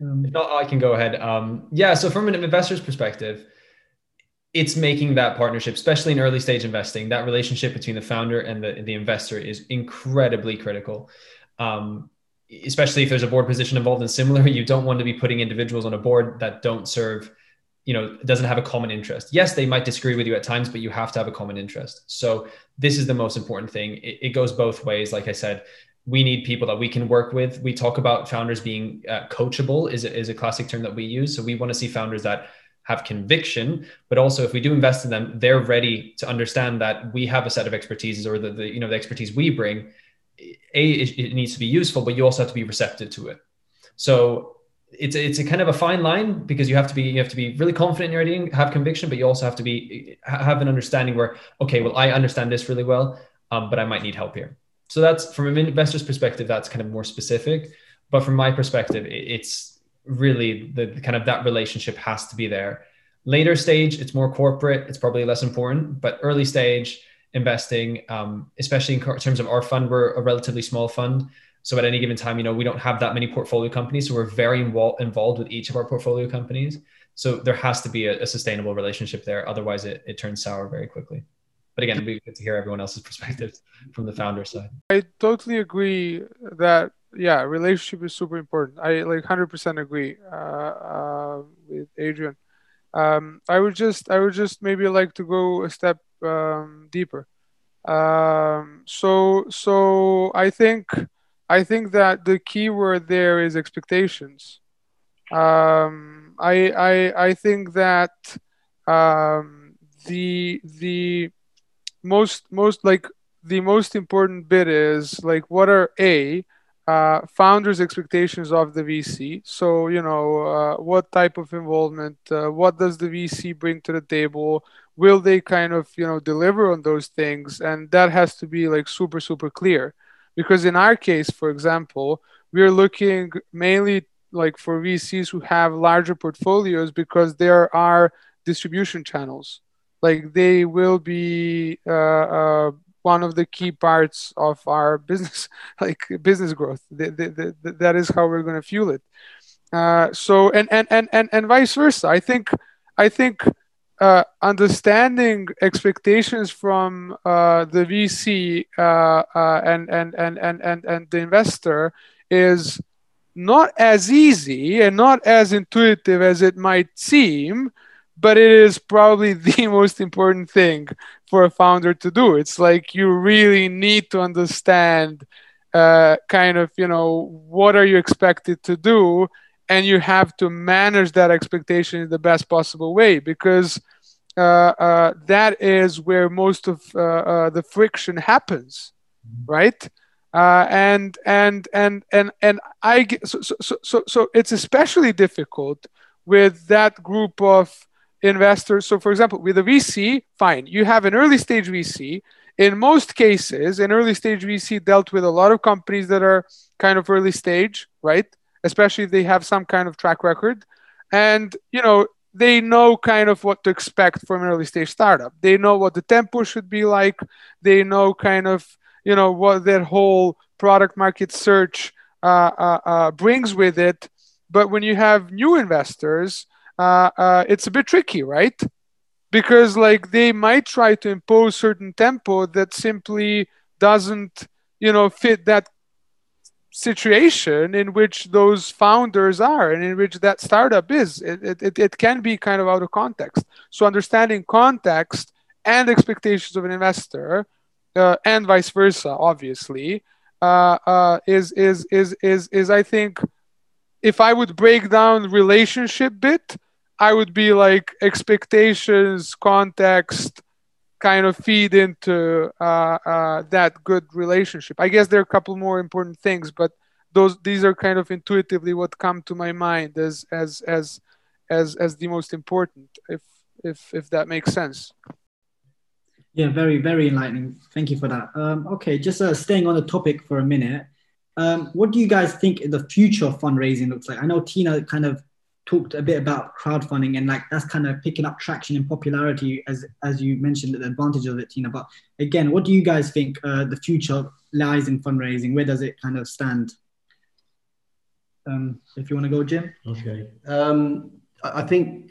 S7: Um, if not, I can go ahead. Um, yeah, so from an investor's perspective, it's making that partnership, especially in early stage investing, that relationship between the founder and the, the investor is incredibly critical. Um, especially if there's a board position involved and similar, you don't want to be putting individuals on a board that don't serve, you know, doesn't have a common interest. Yes, they might disagree with you at times, but you have to have a common interest. So this is the most important thing. It, it goes both ways. Like I said, we need people that we can work with. We talk about founders being uh, coachable is, is a classic term that we use. So we want to see founders that have conviction but also if we do invest in them they're ready to understand that we have a set of expertises or the, the you know the expertise we bring. A it, it needs to be useful but you also have to be receptive to it. So it's it's a kind of a fine line because you have to be you have to be really confident in your idea have conviction but you also have to be have an understanding where okay well i understand this really well um, but i might need help here. So that's from an investor's perspective that's kind of more specific. But from my perspective it's really the, kind of that relationship has to be there. Later stage, it's more corporate. It's probably less important, but early stage investing, um, especially in terms of our fund, we're a relatively small fund. So at any given time, you know, we don't have that many portfolio companies. So we're very involved involved with each of our portfolio companies. So there has to be a, a sustainable relationship there. Otherwise, it, it turns sour very quickly. But again, it'd be good to hear everyone else's perspective from the founder side.
S4: I totally agree that yeah, relationship is super important. I like hundred percent agree uh, uh, with Adrian. Um, I would just I would just maybe like to go a step um, deeper. Um, so so I think I think that the key word there is expectations. Um, I I I think that um, the the most most like the most important bit is like what are a uh, founders' expectations of the VC. So, you know, uh, what type of involvement, uh, what does the VC bring to the table? Will they kind of, you know, deliver on those things? And that has to be like super, super clear. Because in our case, for example, we're looking mainly like for VCs who have larger portfolios because there are distribution channels. Like they will be uh, uh, one of the key parts of our business, like business growth. The, the, the, that is how we're going to fuel it. Uh, so and, and and and and vice versa. I think I think uh, understanding expectations from uh, the VC uh, uh, and, and and and and and the investor is not as easy and not as intuitive as it might seem but it is probably the most important thing for a founder to do. It's like you really need to understand uh, kind of, you know, what are you expected to do? And you have to manage that expectation in the best possible way because uh, uh, that is where most of uh, uh the friction happens, right? Uh, and and and and and I get, so, so so so it's especially difficult with that group of investors. So, for example, with a VC, fine, you have an early stage VC. In most cases, an early stage VC dealt with a lot of companies that are kind of early stage, right? Especially if they have some kind of track record. And, you know, they know kind of what to expect from an early stage startup. They know what the tempo should be like. They know kind of, you know, what their whole product market search uh, uh, uh, brings with it. But when you have new investors, uh, uh, it's a bit tricky, right? Because like they might try to impose certain tempo that simply doesn't, you know, fit that situation in which those founders are and in which that startup is. It, it, it can be kind of out of context. So understanding context and expectations of an investor uh, and vice versa, obviously, uh, uh, is, is, is, is, is, I think, if I would break down relationship bit, I would be like expectations, context, kind of feed into uh, uh, that good relationship. I guess there are a couple more important things, but those these are kind of intuitively what come to my mind as as as as as the most important. If if if that makes sense.
S3: Yeah, very very enlightening. Thank you for that. Um, okay, just uh, staying on the topic for a minute. Um, what do you guys think the future of fundraising looks like? I know Tina kind of talked a bit about crowdfunding and like that's kind of picking up traction and popularity as as you mentioned the advantage of it tina. But again what do you guys think uh, the future lies in fundraising? Where does it kind of stand? Um, if you want to go jim?
S6: Okay. Um, i think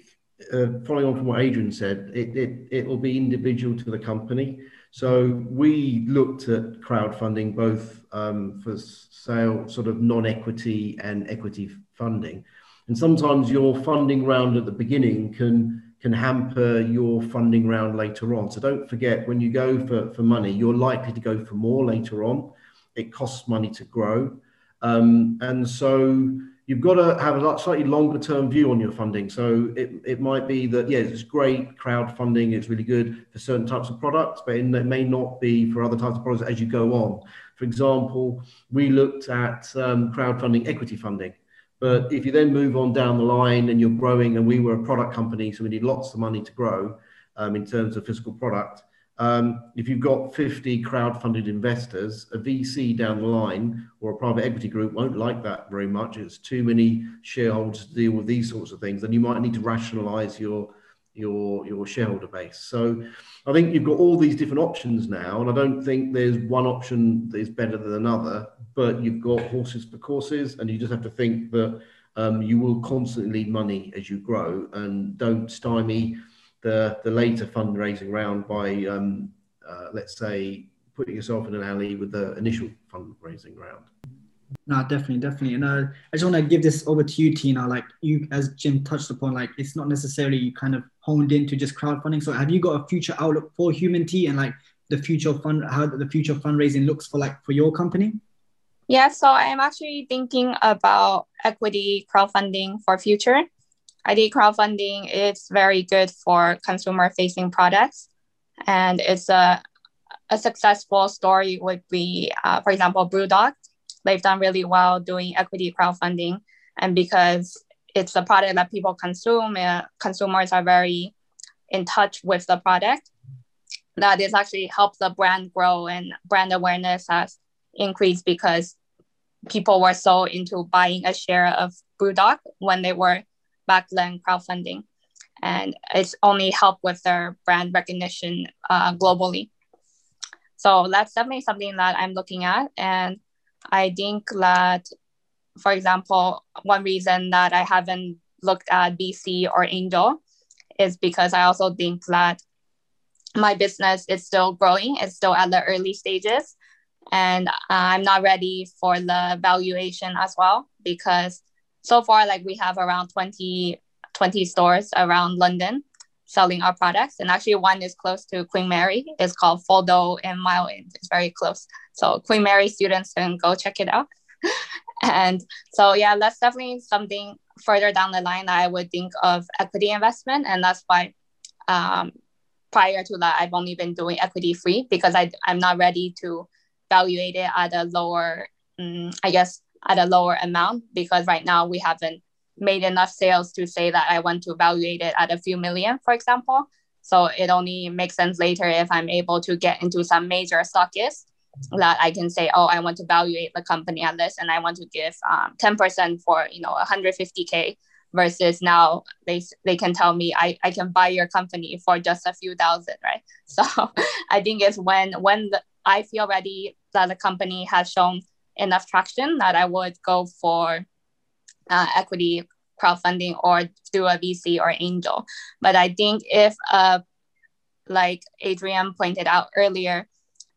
S6: uh, following on from what adrian said it, it it will be individual to the company. So we looked at crowdfunding both um, for sale sort of non-equity and equity funding and sometimes your funding round at the beginning can can hamper your funding round later on. So don't forget when you go for, for money, you're likely to go for more later on. It costs money to grow. Um, and so you've got to have a slightly longer term view on your funding. So it, it might be that, yeah, it's great crowdfunding, it's really good for certain types of products, but it may not be for other types of products as you go on. For example, we looked at um, crowdfunding equity funding. But if you then move on down the line and you're growing, and we were a product company, so we need lots of money to grow um, in terms of physical product. Um, if you've got 50 crowd-funded investors, a VC down the line or a private equity group won't like that very much. It's too many shareholders to deal with these sorts of things, and you might need to rationalize your your your shareholder base. So I think you've got all these different options now, and I don't think there's one option that is better than another. But you've got horses for courses, and you just have to think that um, you will constantly need money as you grow, and don't stymie the the later fundraising round by um, uh, let's say putting yourself in an alley with the initial fundraising round.
S3: No, definitely, definitely. And uh, I just want to give this over to you, Tina. Like you, as Jim touched upon, like it's not necessarily you kind of honed into just crowdfunding. So have you got a future outlook for Humanity and like the future fund, how the future fundraising looks for like for your company?
S5: Yeah, so I am actually thinking about equity crowdfunding for future. I think crowdfunding is very good for consumer facing products. And it's a, a successful story would be, uh, for example, Brewdog they've done really well doing equity crowdfunding. And because it's a product that people consume, uh, consumers are very in touch with the product, that is actually helped the brand grow and brand awareness has increased because people were so into buying a share of Brewdog when they were back then crowdfunding. And it's only helped with their brand recognition uh, globally. So that's definitely something that I'm looking at. And I think that, for example, one reason that I haven't looked at VC or angel is because I also think that my business is still growing, it's still at the early stages. And I'm not ready for the valuation as well because so far, like we have around 20, 20 stores around London selling our products. And actually, one is close to Queen Mary. It's called Foldo in Mile End. It's very close. So Queen Mary students can go check it out. and so yeah, that's definitely something further down the line that I would think of equity investment. And that's why um, prior to that, I've only been doing equity free because I, I'm not ready to valuate it at a lower, um, I guess, at a lower amount because right now we haven't made enough sales to say that I want to evaluate it at a few million, for example. So it only makes sense later if I'm able to get into some major stockists that I can say, oh, I want to evaluate the company at this and I want to give um, 10% for, you know, 150K versus now they, they can tell me I, I can buy your company for just a few thousand, right? So I think it's when, when the, I feel ready that the company has shown enough traction that I would go for uh, equity crowdfunding or through a VC or angel. But I think if, uh, like Adrian pointed out earlier,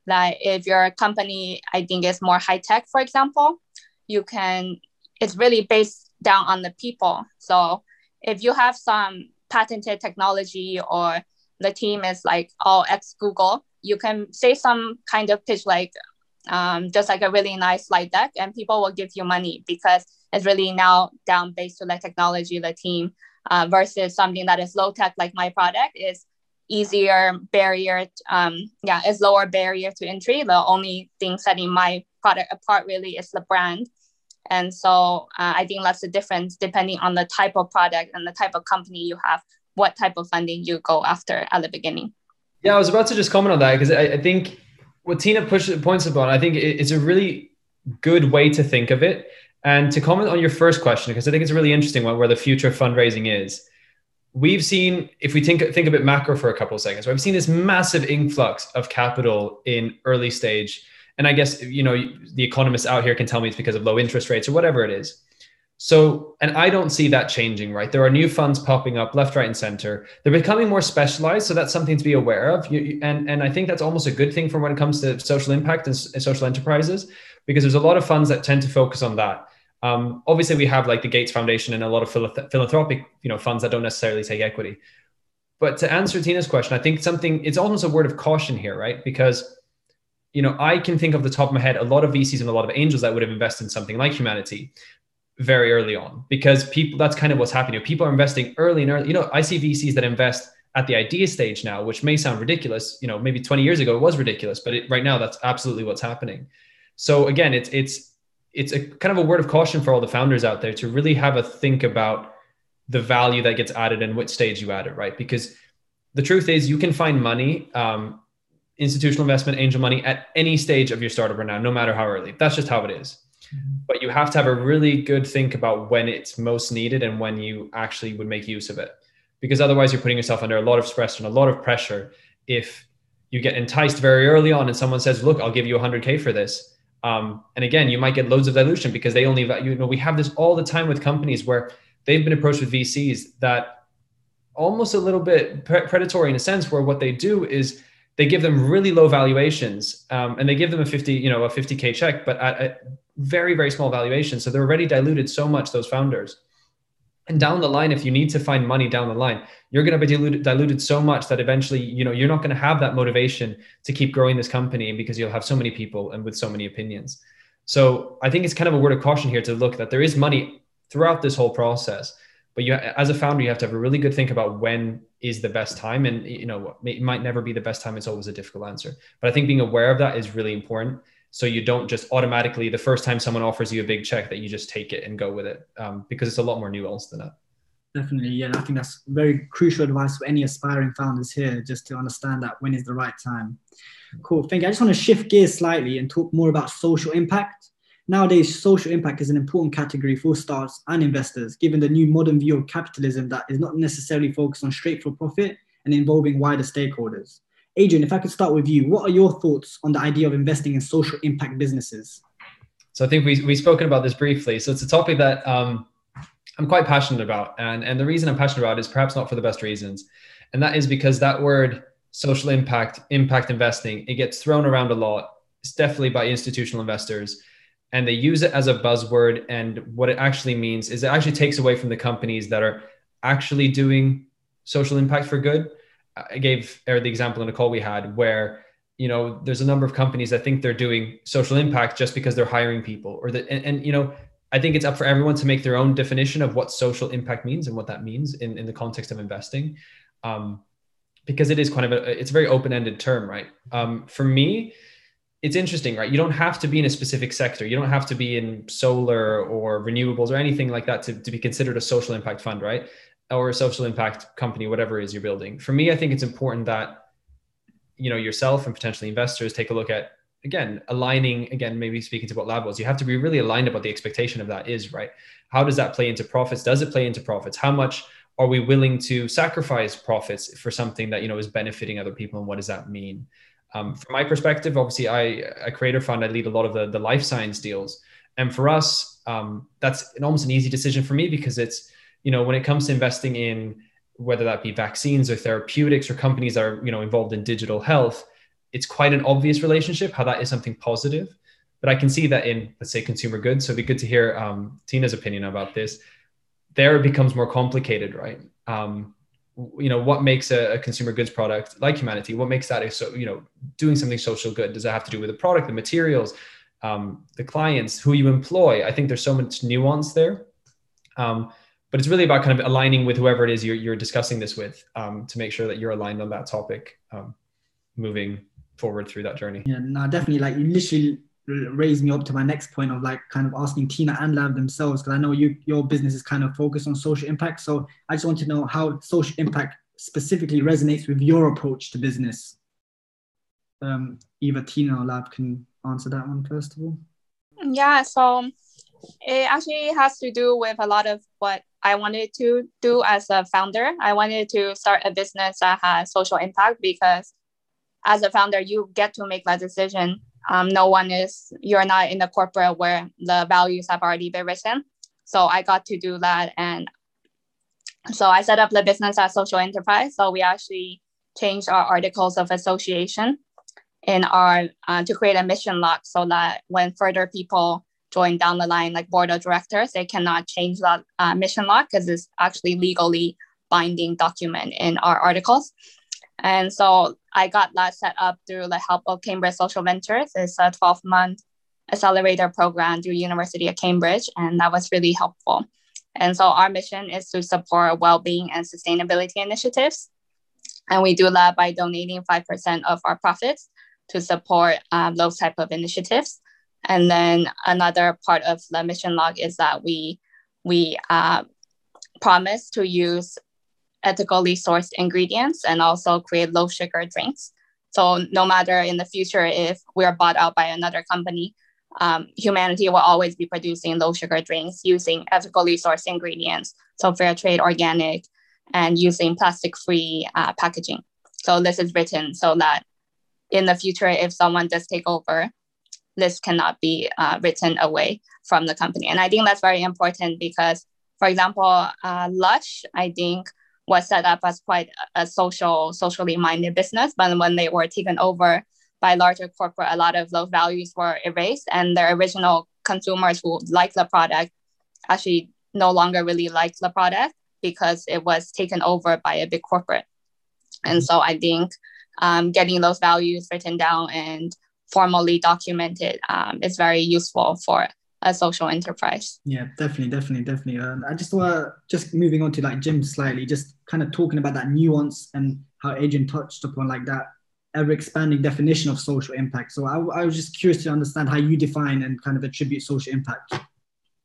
S5: that if your company, I think, is more high tech, for example, you can, it's really based down on the people. So if you have some patented technology or the team is like all ex Google, you can say some kind of pitch like um, just like a really nice slide deck, and people will give you money because it's really now down based to the technology, the team, uh, versus something that is low tech like my product is easier barrier um yeah it's lower barrier to entry. The only thing setting my product apart really is the brand. And so uh, i think that's the difference depending on the type of product and the type of company you have what type of funding you go after at the beginning.
S7: Yeah i was about to just comment on that because I, I, think what tina pushes points upon i think it's a really good way to think of it and to comment on your first question because i think it's a really interesting one where the future of fundraising is we've seen, if we think think a bit macro for a couple of seconds, we've seen this massive influx of capital in early stage. And I guess you know the economists out here can tell me it's because of low interest rates or whatever it is. So, and I don't see that changing, right? There are new funds popping up left, right, and center. They're becoming more specialized, so that's something to be aware of. You, and and I think that's almost a good thing for when it comes to social impact and, and social enterprises, because there's a lot of funds that tend to focus on that. Um, obviously, we have like the Gates Foundation and a lot of philanthropic, you know, funds that don't necessarily take equity. But to answer Tina's question, I think something it's almost a word of caution here, right? Because you know, I can think of the top of my head a lot of VCs and a lot of angels that would have invested in something like humanity very early on because people that's kind of what's happening. People are investing early and early. You know, I see VCs that invest at the idea stage now, which may sound ridiculous. You know, maybe 20 years ago it was ridiculous, but it, right now that's absolutely what's happening. So again, it's it's it's a kind of a word of caution for all the founders out there to really have a think about the value that gets added and what stage you add it, right? Because the truth is, you can find money, um, institutional investment, angel money at any stage of your startup right now, no matter how early. That's just how it is. Mm-hmm. But you have to have a really good think about when it's most needed and when you actually would make use of it. Because otherwise, you're putting yourself under a lot of stress and a lot of pressure if you get enticed very early on and someone says, Look, I'll give you 100K for this um, and again, you might get loads of dilution because they only, you know, we have this all the time with companies where they've been approached with VCs that almost a little bit predatory in a sense, where what they do is they give them really low valuations um, and they give them a 50, you know, a 50K check, but at a very, very small valuation. So they're already diluted so much, those founders. And down the line, if you need to find money down the line, you're going to be diluted, diluted so much that eventually, you know, you're not going to have that motivation to keep growing this company because you'll have so many people and with so many opinions. So I think it's kind of a word of caution here to look that there is money throughout this whole process, but you, as a founder, you have to have a really good think about when is the best time, and you know, it might never be the best time. It's always a difficult answer, but I think being aware of that is really important so you don't just automatically the first time someone offers you a big check that you just take it and go with it um, because it's a lot more nuanced than that.
S3: Definitely yeah i think that's very crucial advice for any aspiring founders here just to understand that when is the right time. Cool thank you. I just want to shift gears slightly and talk more about social impact. Nowadays social impact is an important category for startups and investors given the new modern view of capitalism that is not necessarily focused on straight for profit and involving wider stakeholders Adrian, if I could start with you, what are your thoughts on the idea of investing in social impact businesses?
S7: So I think we, we've spoken about this briefly. So it's a topic that um, I'm quite passionate about. And, and the reason I'm passionate about is perhaps not for the best reasons. And that is because that word social impact, impact investing, it gets thrown around a lot. It's definitely by institutional investors. And they use it as a buzzword. And what it actually means is it actually takes away from the companies that are actually doing social impact for good I gave the example in a call we had where you know there's a number of companies that think they're doing social impact just because they're hiring people or that and, and, you know I think it's up for everyone to make their own definition of what social impact means and what that means in, in the context of investing. Um, because it is kind of a it's a very open-ended term, right? Um, for me, it's interesting, right? You don't have to be in a specific sector. You don't have to be in solar or renewables or anything like that to, to be considered a social impact fund, right? Or a social impact company, whatever it is you're building. For me, I think it's important that you know yourself and potentially investors take a look at again aligning again maybe speaking to what Lav you have to be really aligned about the expectation of that is right? How does that play into profits? Does it play into profits? How much are we willing to sacrifice profits for something that you know is benefiting other people and what does that mean? Um, from my perspective obviously i a Creator Fund i lead a lot of the, the life science deals. And for us um, that's an, almost an easy decision for me because it's you know when it comes to investing in whether that be vaccines or therapeutics or companies that are you know involved in digital health it's quite an obvious relationship how that is something positive. But i can see that in let's say consumer goods. So it'd be good to hear um, tina's opinion about this. There it becomes more complicated right? Um, you know what makes a, a, consumer goods product like humanity what makes that so you know doing something social good? Does that have to do with the product the materials um, the clients who you employ? I think there's so much nuance there. Um, but it's really about kind of aligning with whoever it is you're, you're discussing this with um, to make sure that you're aligned on that topic um, moving forward through that journey.
S3: Yeah no definitely like you literally raised me up to my next point of like kind of asking tina and Lav themselves because i know you your business is kind of focused on social impact so i just want to know how social impact specifically resonates with your approach to business. Um, either tina or Lav can answer that one first of all.
S5: Yeah so it actually has to do with a lot of what I wanted to do as a founder. I wanted to start a business that has social impact because as a founder, you get to make that decision. Um, no one is, you're not in the corporate where the values have already been written. So I got to do that. And so I set up the business as social enterprise. So we actually changed our articles of association in our uh, to create a mission lock so that when further people join down the line, like board of directors, they cannot change that uh, mission lock because it's actually legally binding document in our articles. And so I got that set up through the help of Cambridge Social Ventures. It's a 12 month accelerator program through University of Cambridge, and that was really helpful. And so our mission is to support well-being and sustainability initiatives. And we do that by donating 5% of our profits to support um, those type of initiatives. And then another part of the mission lock is that we we uh, promise to use ethically sourced ingredients and also create low sugar drinks. So no matter in the future if we're bought out by another company, um, humanity will always be producing low sugar drinks using ethically sourced ingredients, so fair trade, organic, and using plastic free uh, packaging. So this is written so that in the future, if someone does take over, this cannot be uh, written away from the company. And I think that's very important because, for example, uh, Lush, I think, was set up as quite a social, socially minded business, but when they were taken over by larger corporate, a lot of those values were erased, and their original consumers who liked the product actually no longer really liked the product because it was taken over by a big corporate. And mm-hmm. so I think um, getting those values written down and formally documented um, is very useful for a social enterprise.
S3: Yeah, definitely, definitely, definitely. Um, I just want to just moving on to like Jim slightly, just kind of talking about that nuance and how Adrian touched upon like that ever expanding definition of social impact. So I, I, was just curious to understand how you define and kind of attribute social impact.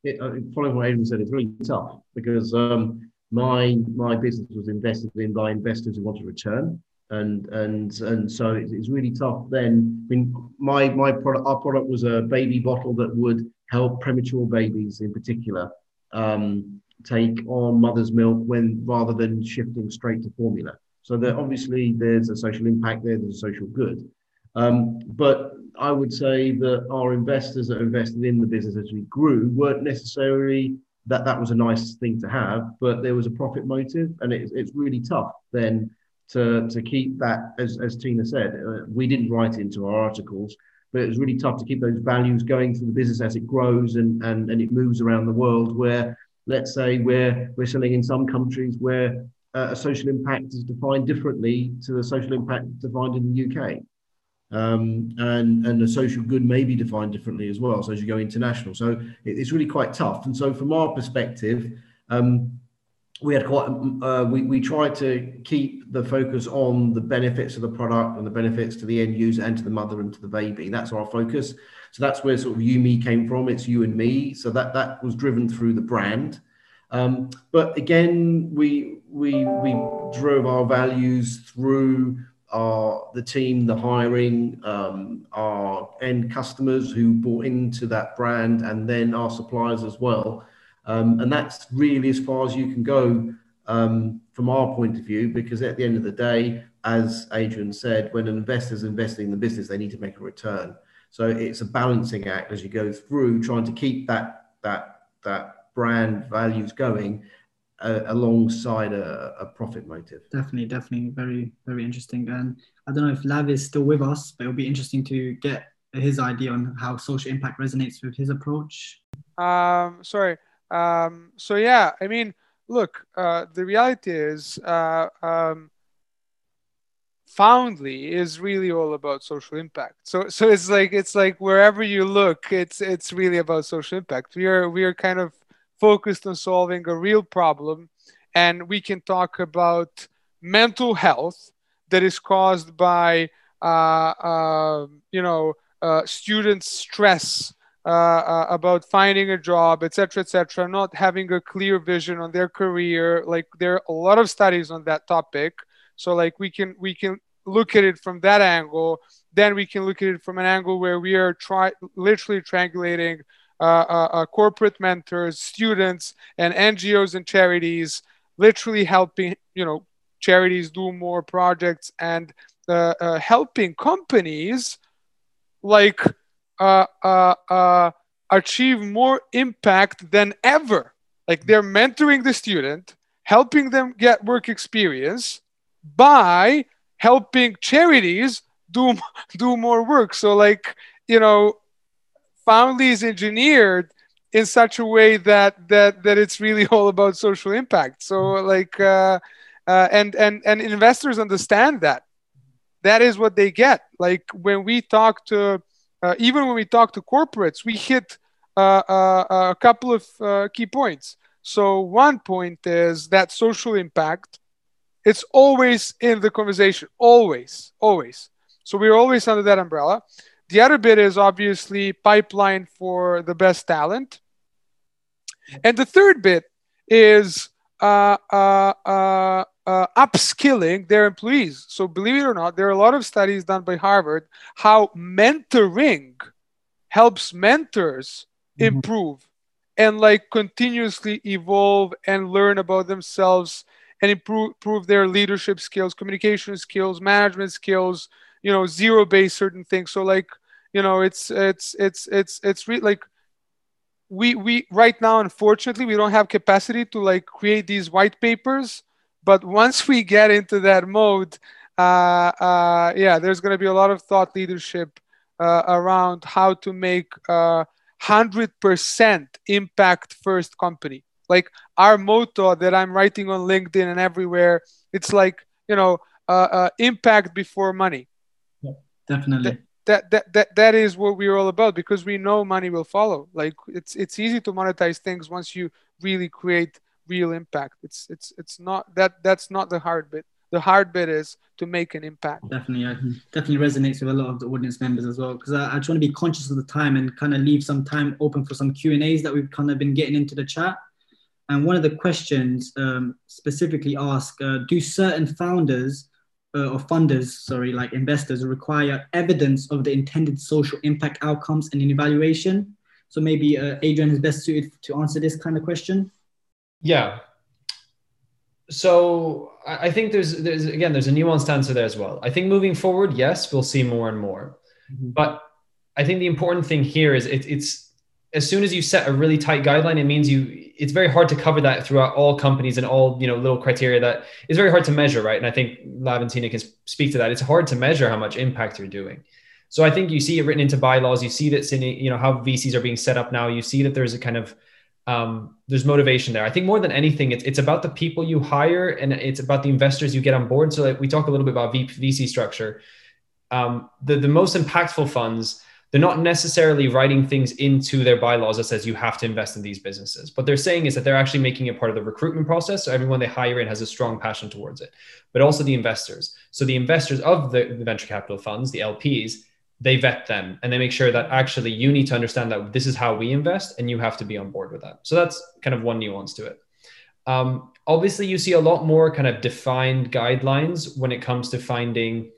S6: It, uh, following what Adrian said, it's really tough because um, my my business was invested in by investors who want a return and and and so it's really tough then. I mean my my product our product was a baby bottle that would help premature babies in particular um, take on mother's milk when rather than shifting straight to formula. So that obviously there's a social impact there there's a social good. Um, but i would say that our investors that invested in the business as we grew weren't necessarily that that was a nice thing to have but there was a profit motive and it, it's really tough then to, to keep that, as, as Tina said, uh, we didn't write into our articles, but it was really tough to keep those values going through the business as it grows and, and, and it moves around the world where, let's say, we're, we're selling in some countries where uh, a social impact is defined differently to the social impact defined in the UK. Um, and and the social good may be defined differently as well. So as you go international, so it, it's really quite tough. And so from our perspective, um, we had quite uh, we, we tried to keep the focus on the benefits of the product and the benefits to the end user and to the mother and to the baby. That's our focus. So that's where sort of Yoomi came from. It's you and me. So that that was driven through the brand. Um, but again we we we drove our values through our the team the hiring um, our end customers who bought into that brand and then our suppliers as well um, and that's really as far as you can go um, from our point of view, because at the end of the day, as Adrian said, when an investor is investing in the business, they need to make a return. So it's a balancing act as you go through, trying to keep that that that brand values going uh, alongside a, a, profit motive.
S3: Definitely, definitely, very very interesting. And I don't know if Lav is still with us, but it'll be interesting to get his idea on how social impact resonates with his approach.
S4: Um, sorry. Um, so yeah, I mean, look, uh, the reality is, uh, um, Foundley is really all about social impact. So, so it's like it's like wherever you look, it's it's really about social impact. We are we are kind of focused on solving a real problem, and we can talk about mental health that is caused by uh, uh, you know uh, students' stress uh, uh, about finding a job, etc., etc., not having a clear vision on their career. Like there are a lot of studies on that topic. So like we can we can look at it from that angle. Then we can look at it from an angle where we are try literally triangulating uh, uh, uh corporate mentors, students, and NGOs and charities, literally helping you know charities do more projects and uh, helping companies like uh, uh, uh, achieve more impact than ever. Like they're mentoring the student, helping them get work experience by helping charities do do more work. So like you know, Foundley is engineered in such a way that that that it's really all about social impact. So like uh, uh, and and and investors understand that. That is what they get. Like when we talk to uh, even when we talk to corporates, we hit uh, uh, a couple of uh, key points. So one point is that social impact. It's always in the conversation, always, always. So we're always under that umbrella. The other bit is obviously pipeline for the best talent. And the third bit is uh, uh, uh, uh, upskilling their employees. So, believe it or not, there are a lot of studies done by Harvard how mentoring helps mentors mm-hmm. improve and like continuously evolve and learn about themselves and improve, improve their leadership skills, communication skills, management skills. You know, zero base certain things. So, like, you know, it's it's it's it's it's re- like we we right now unfortunately we don't have capacity to like create these white papers but once we get into that mode, uh, uh, yeah, there's going to be a lot of thought leadership uh, around how to make a hundred percent impact first company. Like our motto that I'm writing on LinkedIn and everywhere, it's like you know, uh, uh, impact before money.
S3: Yeah, definitely.
S4: That, that that that is what we're all about because we know money will follow like it's it's easy to monetize things once you really create real impact. It's it's it's not that that's not the hard bit. The hard bit is to make an impact.
S3: Definitely, I definitely resonates with a lot of the audience members as well. Because I, I want to be conscious of the time and kind of leave some time open for some Q and A's that we've kind of been getting into the chat. And one of the questions um, specifically ask: uh, Do certain founders uh, or funders, sorry, like investors, require evidence of the intended social impact outcomes and an evaluation? So maybe uh, Adrian is best suited to answer this kind of question.
S7: Yeah. So I think there's there's again there's a nuanced answer there as well. I think moving forward, yes, we'll see more and more. Mm-hmm. But I think the important thing here is it, it's as soon as you set a really tight guideline, it means you it's very hard to cover that throughout all companies and all you know little criteria that is very hard to measure, right? And I think Lav and Tina can speak to that. It's hard to measure how much impact you're doing. So I think you see it written into bylaws. You see that you know how VCs are being set up now. You see that there's a kind of um, there's motivation there. I think more than anything, it's it's about the people you hire and it's about the investors you get on board. So like we talk a little bit about VC structure. Um, the the most impactful funds they're not necessarily writing things into their bylaws that says you have to invest in these businesses. What they're saying is that they're actually making it part of the recruitment process. So everyone they hire in has a strong passion towards it, but also the investors. So the investors of the, the venture capital funds, the LPs, they vet them and they make sure that actually you need to understand that this is how we invest and you have to be on board with that. So that's kind of one nuance to it. Um, obviously, you see a lot more kind of defined guidelines when it comes to finding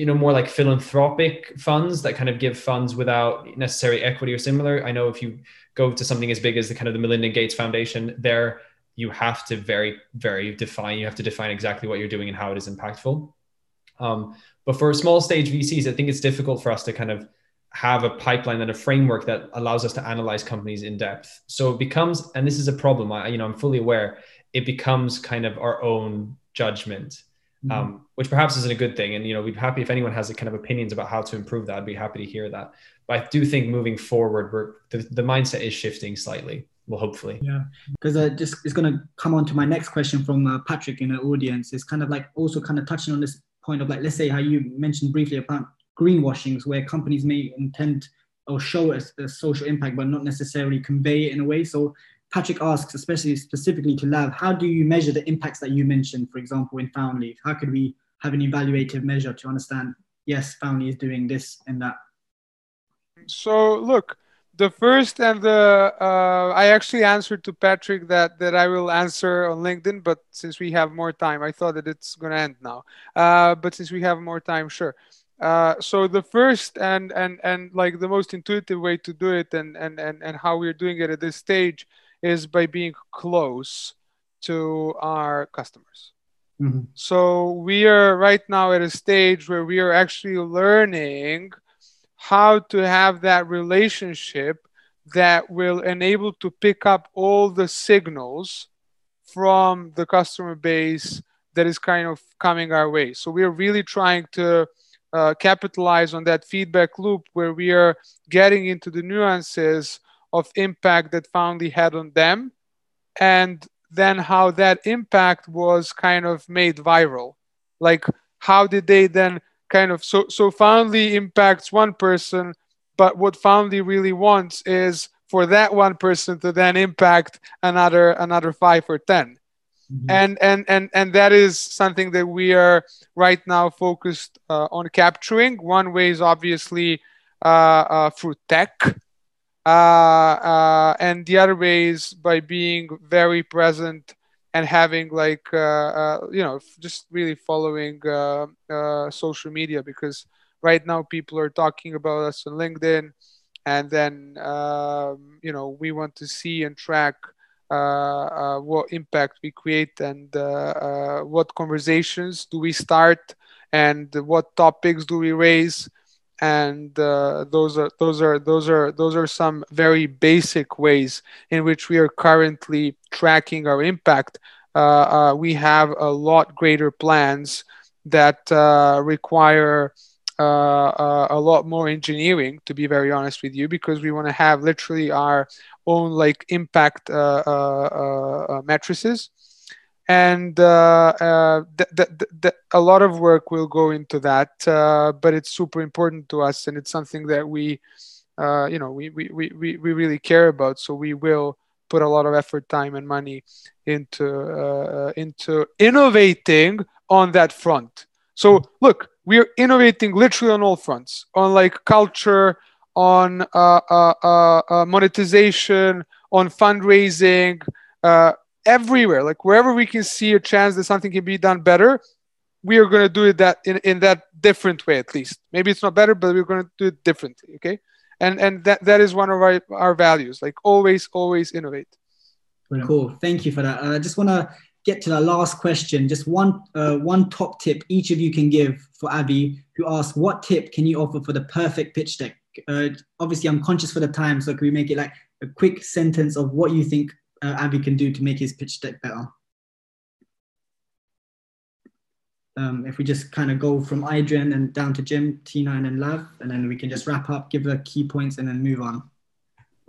S7: you know more like philanthropic funds that kind of give funds without necessary equity or similar. I know if you go to something as big as the kind of the melinda gates foundation there you have to very very define you have to define exactly what you're doing and how it is impactful. Um, but for small stage vcs i think it's difficult for us to kind of have a pipeline and a framework that allows us to analyze companies in depth. So it becomes and this is a problem i you know i'm fully aware it becomes kind of our own judgment mm-hmm. um, which perhaps isn't a good thing. And you know, we'd be happy if anyone has a kind of opinions about how to improve that. I'd be happy to hear that. But I do think moving forward, we're the, the mindset is shifting slightly. Well, hopefully.
S3: Yeah, because uh, just it's going to come on to my next question from uh, Patrick in the audience. Is kind of like also kind of touching on this point of like, let's say how you mentioned briefly about greenwashings, where companies may intend or show a, a social impact, but not necessarily convey it in a way. So Patrick asks, especially specifically to Lav, how do you measure the impacts that you mentioned, for example, in Foundley? How could we have an evaluative measure to understand, yes, Foundley is doing this and that?
S4: So, look, the first and the uh, I actually answered to Patrick that that I will answer on LinkedIn, but since we have more time, I thought that it's going to end now. Uh, but since we have more time, sure. Uh, so the first and and and like the most intuitive way to do it, and and and and how we're doing it at this stage, is by being close to our customers. Mm-hmm. So we are right now at a stage where we are actually learning how to have that relationship that will enable to pick up all the signals from the customer base that is kind of coming our way. So we are really trying to uh, capitalize on that feedback loop where we are getting into the nuances of impact that Foundley had on them, and then how that impact was kind of made viral. Like, how did they then kind of so so Foundley impacts one person, but what Foundley really wants is for that one person to then impact another another five or 10 mm-hmm. and and and and that is something that we are right now focused uh, on capturing. One way is obviously uh, uh, through tech uh, uh, and the other way is by being very present and having like uh, uh you know just really following uh, uh, social media because right now people are talking about us on linkedin and then um, you know we want to see and track uh what impact we create and what conversations do we start and what topics do we raise and uh, those are those are those are those are some very basic ways in which we are currently tracking our impact. Uh, uh, we have a lot greater plans that uh, require uh, uh, a lot more engineering, to be very honest with you, because we want to have literally our own like impact matrices and uh, uh, th- th- th- a lot of work will go into that uh, but it's super important to us and it's something that we uh, you know we, we, we, we really care about. So we will put a lot of effort time and money into uh, into innovating on that front. So look we're innovating literally on all fronts on like culture on uh, monetization on fundraising everywhere. Like wherever we can see a chance that something can be done better we are going to do it that in, in that different way at least. Maybe it's not better but we're going to do it differently okay? And and that that is one of our, our values like always always innovate.
S3: Cool. Thank you for that. I just want to get to the last question. Just one uh, one top tip each of you can give for Abby, who asked what tip can you offer for the perfect pitch deck? Uh, obviously i'm conscious for the time so can we make it like a quick sentence of what you think uh, Avi can do to make his pitch deck better. Um, if we just kind of go from Adrian and down to Jim, Tina, and then Lav, and then we can just wrap up, give the key points, and then move on.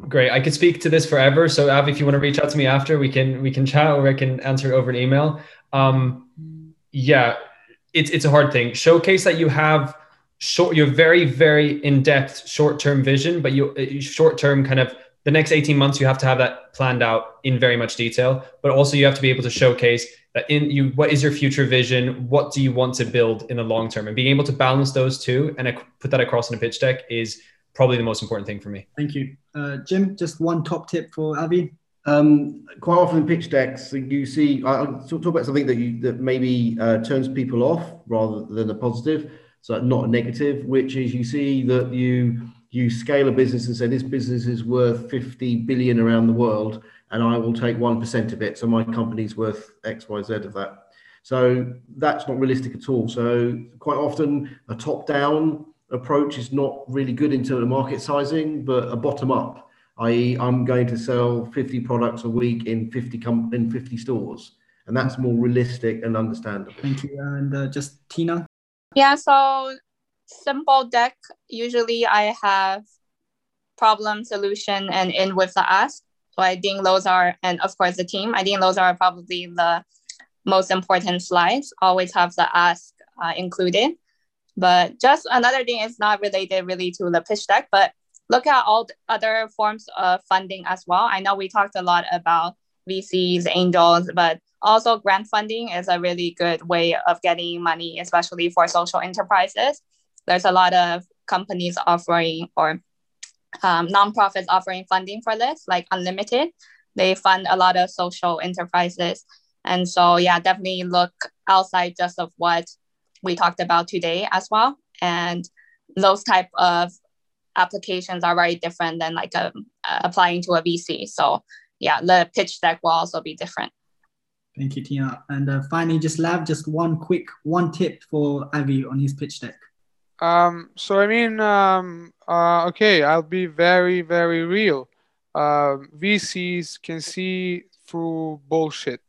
S7: Great. I could speak to this forever. So Av, if you want to reach out to me after, we can we can chat or I can answer over an email. Um, yeah, it's it's a hard thing. Showcase that you have short you're very very in-depth short-term vision but you uh, short-term kind of the next 18 months you have to have that planned out in very much detail but also you have to be able to showcase that in you what is your future vision what do you want to build in the long term and being able to balance those two and put that across in a pitch deck is probably the most important thing for me
S3: thank you uh, jim just one top tip for avi
S6: um, quite often in pitch decks, you see. I, talk about something that you that maybe uh, turns people off rather than a positive, so not a negative. Which is you see that you you scale a business and say this business is worth 50 billion around the world, and I will take one percent of it. So my company's worth X, Y, Z of that. So that's not realistic at all. So quite often a top-down approach is not really good in terms of market sizing, but a bottom-up i.e., I'm going to sell 50 products a week in 50 com- in 50 stores, and that's more realistic and understandable.
S3: Thank you, and uh, just Tina.
S5: Yeah, so simple deck. Usually, I have problem, solution, and in with the ask. So I think those are, and of course the team. I think those are probably the most important slides. Always have the ask uh, included. But just another thing is not related really to the pitch deck, but look at all other forms of funding as well. I know we talked a lot about VCs, angels, but also grant funding is a really good way of getting money, especially for social enterprises. There's a lot of companies offering or um, nonprofits offering funding for this, like Unlimited. They fund a lot of social enterprises. And so, yeah, definitely look outside just of what we talked about today as well. And those type of applications are very different than like a, um, applying to a VC. So yeah, the pitch deck will also be different.
S3: Thank you, Tina. And uh, finally, just Lav, just one quick one tip for Avi on his pitch deck.
S4: Um, so I mean, um, uh, okay, I'll be very, very real. Uh, VCs can see through bullshit,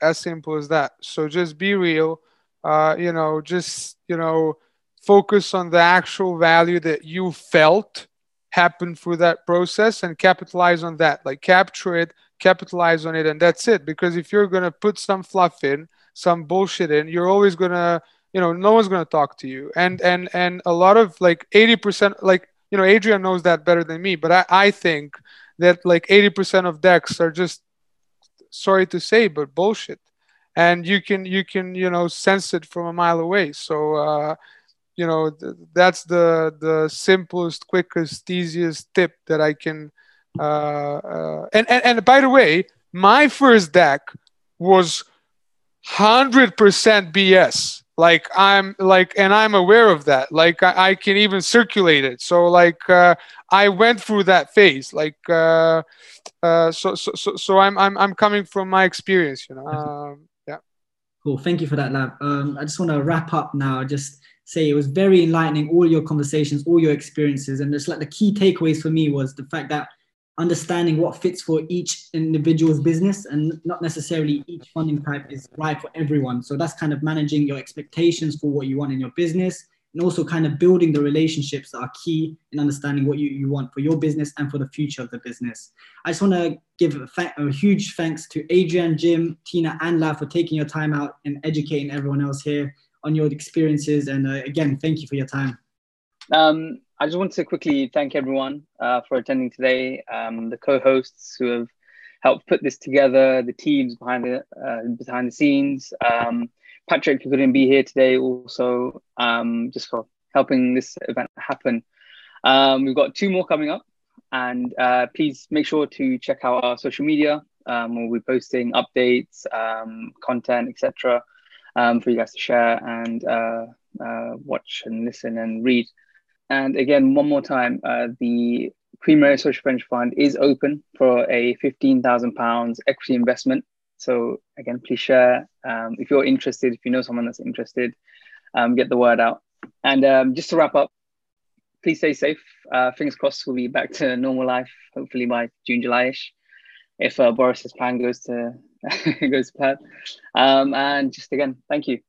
S4: as simple as that. So just be real. Uh, you know, just you know, focus on the actual value that you felt happened through that process and capitalize on that like capture it capitalize on it and that's it because if you're to put some fluff in some bullshit in you're always to you know no one's going to talk to you. And and and a lot of like 80% like you know adrian knows that better than me but i, I think that like 80% of decks are just sorry to say but bullshit. And you can you can you know sense it from a mile away. So uh you know th- that's the the simplest quickest easiest tip that i can uh, uh, and, and and by the way my first deck was 100% bs like i'm like and i'm aware of that. Like i, I can even circulate it. So like uh, i went through that phase. Like uh, uh, so, so so so i'm i'm, I'm coming from my experience you know um, yeah.
S3: Cool. Thank you for that Lav. Um, i just want to wrap up now. Just say it was very enlightening all your conversations all your experiences. And just like the key takeaways for me was the fact that understanding what fits for each individual's business and not necessarily each funding type is right for everyone so that's kind of managing your expectations for what you want in your business and also kind of building the relationships that are key in understanding what you, you want for your business and for the future of the business. I just want to give a, fa- a huge thanks to Adrian, Jim, Tina, and La for taking your time out and educating everyone else here on your experiences. And uh, again, thank you for your time.
S1: Um, I just want to quickly thank everyone uh, for attending today, um, the co-hosts who have helped put this together, the teams behind the uh, behind the scenes, um, Patrick who couldn't be here today, also um, just for helping this event happen. Um, we've got two more coming up, and uh, please make sure to check out our social media. Um, we'll be posting updates, content, etc um, for you guys to share and uh, uh, watch and listen and read. And again, one more time, uh, the Mary Social Venture Fund is open for a £15,000 equity investment. So again, please share. Um, if you're interested, if you know someone that's interested, um, get the word out. And um, just to wrap up, please stay safe. Uh, fingers crossed we'll be back to normal life, hopefully by June, July-ish, if uh, Boris's plan goes to goes to plan. Um, and just again, thank you.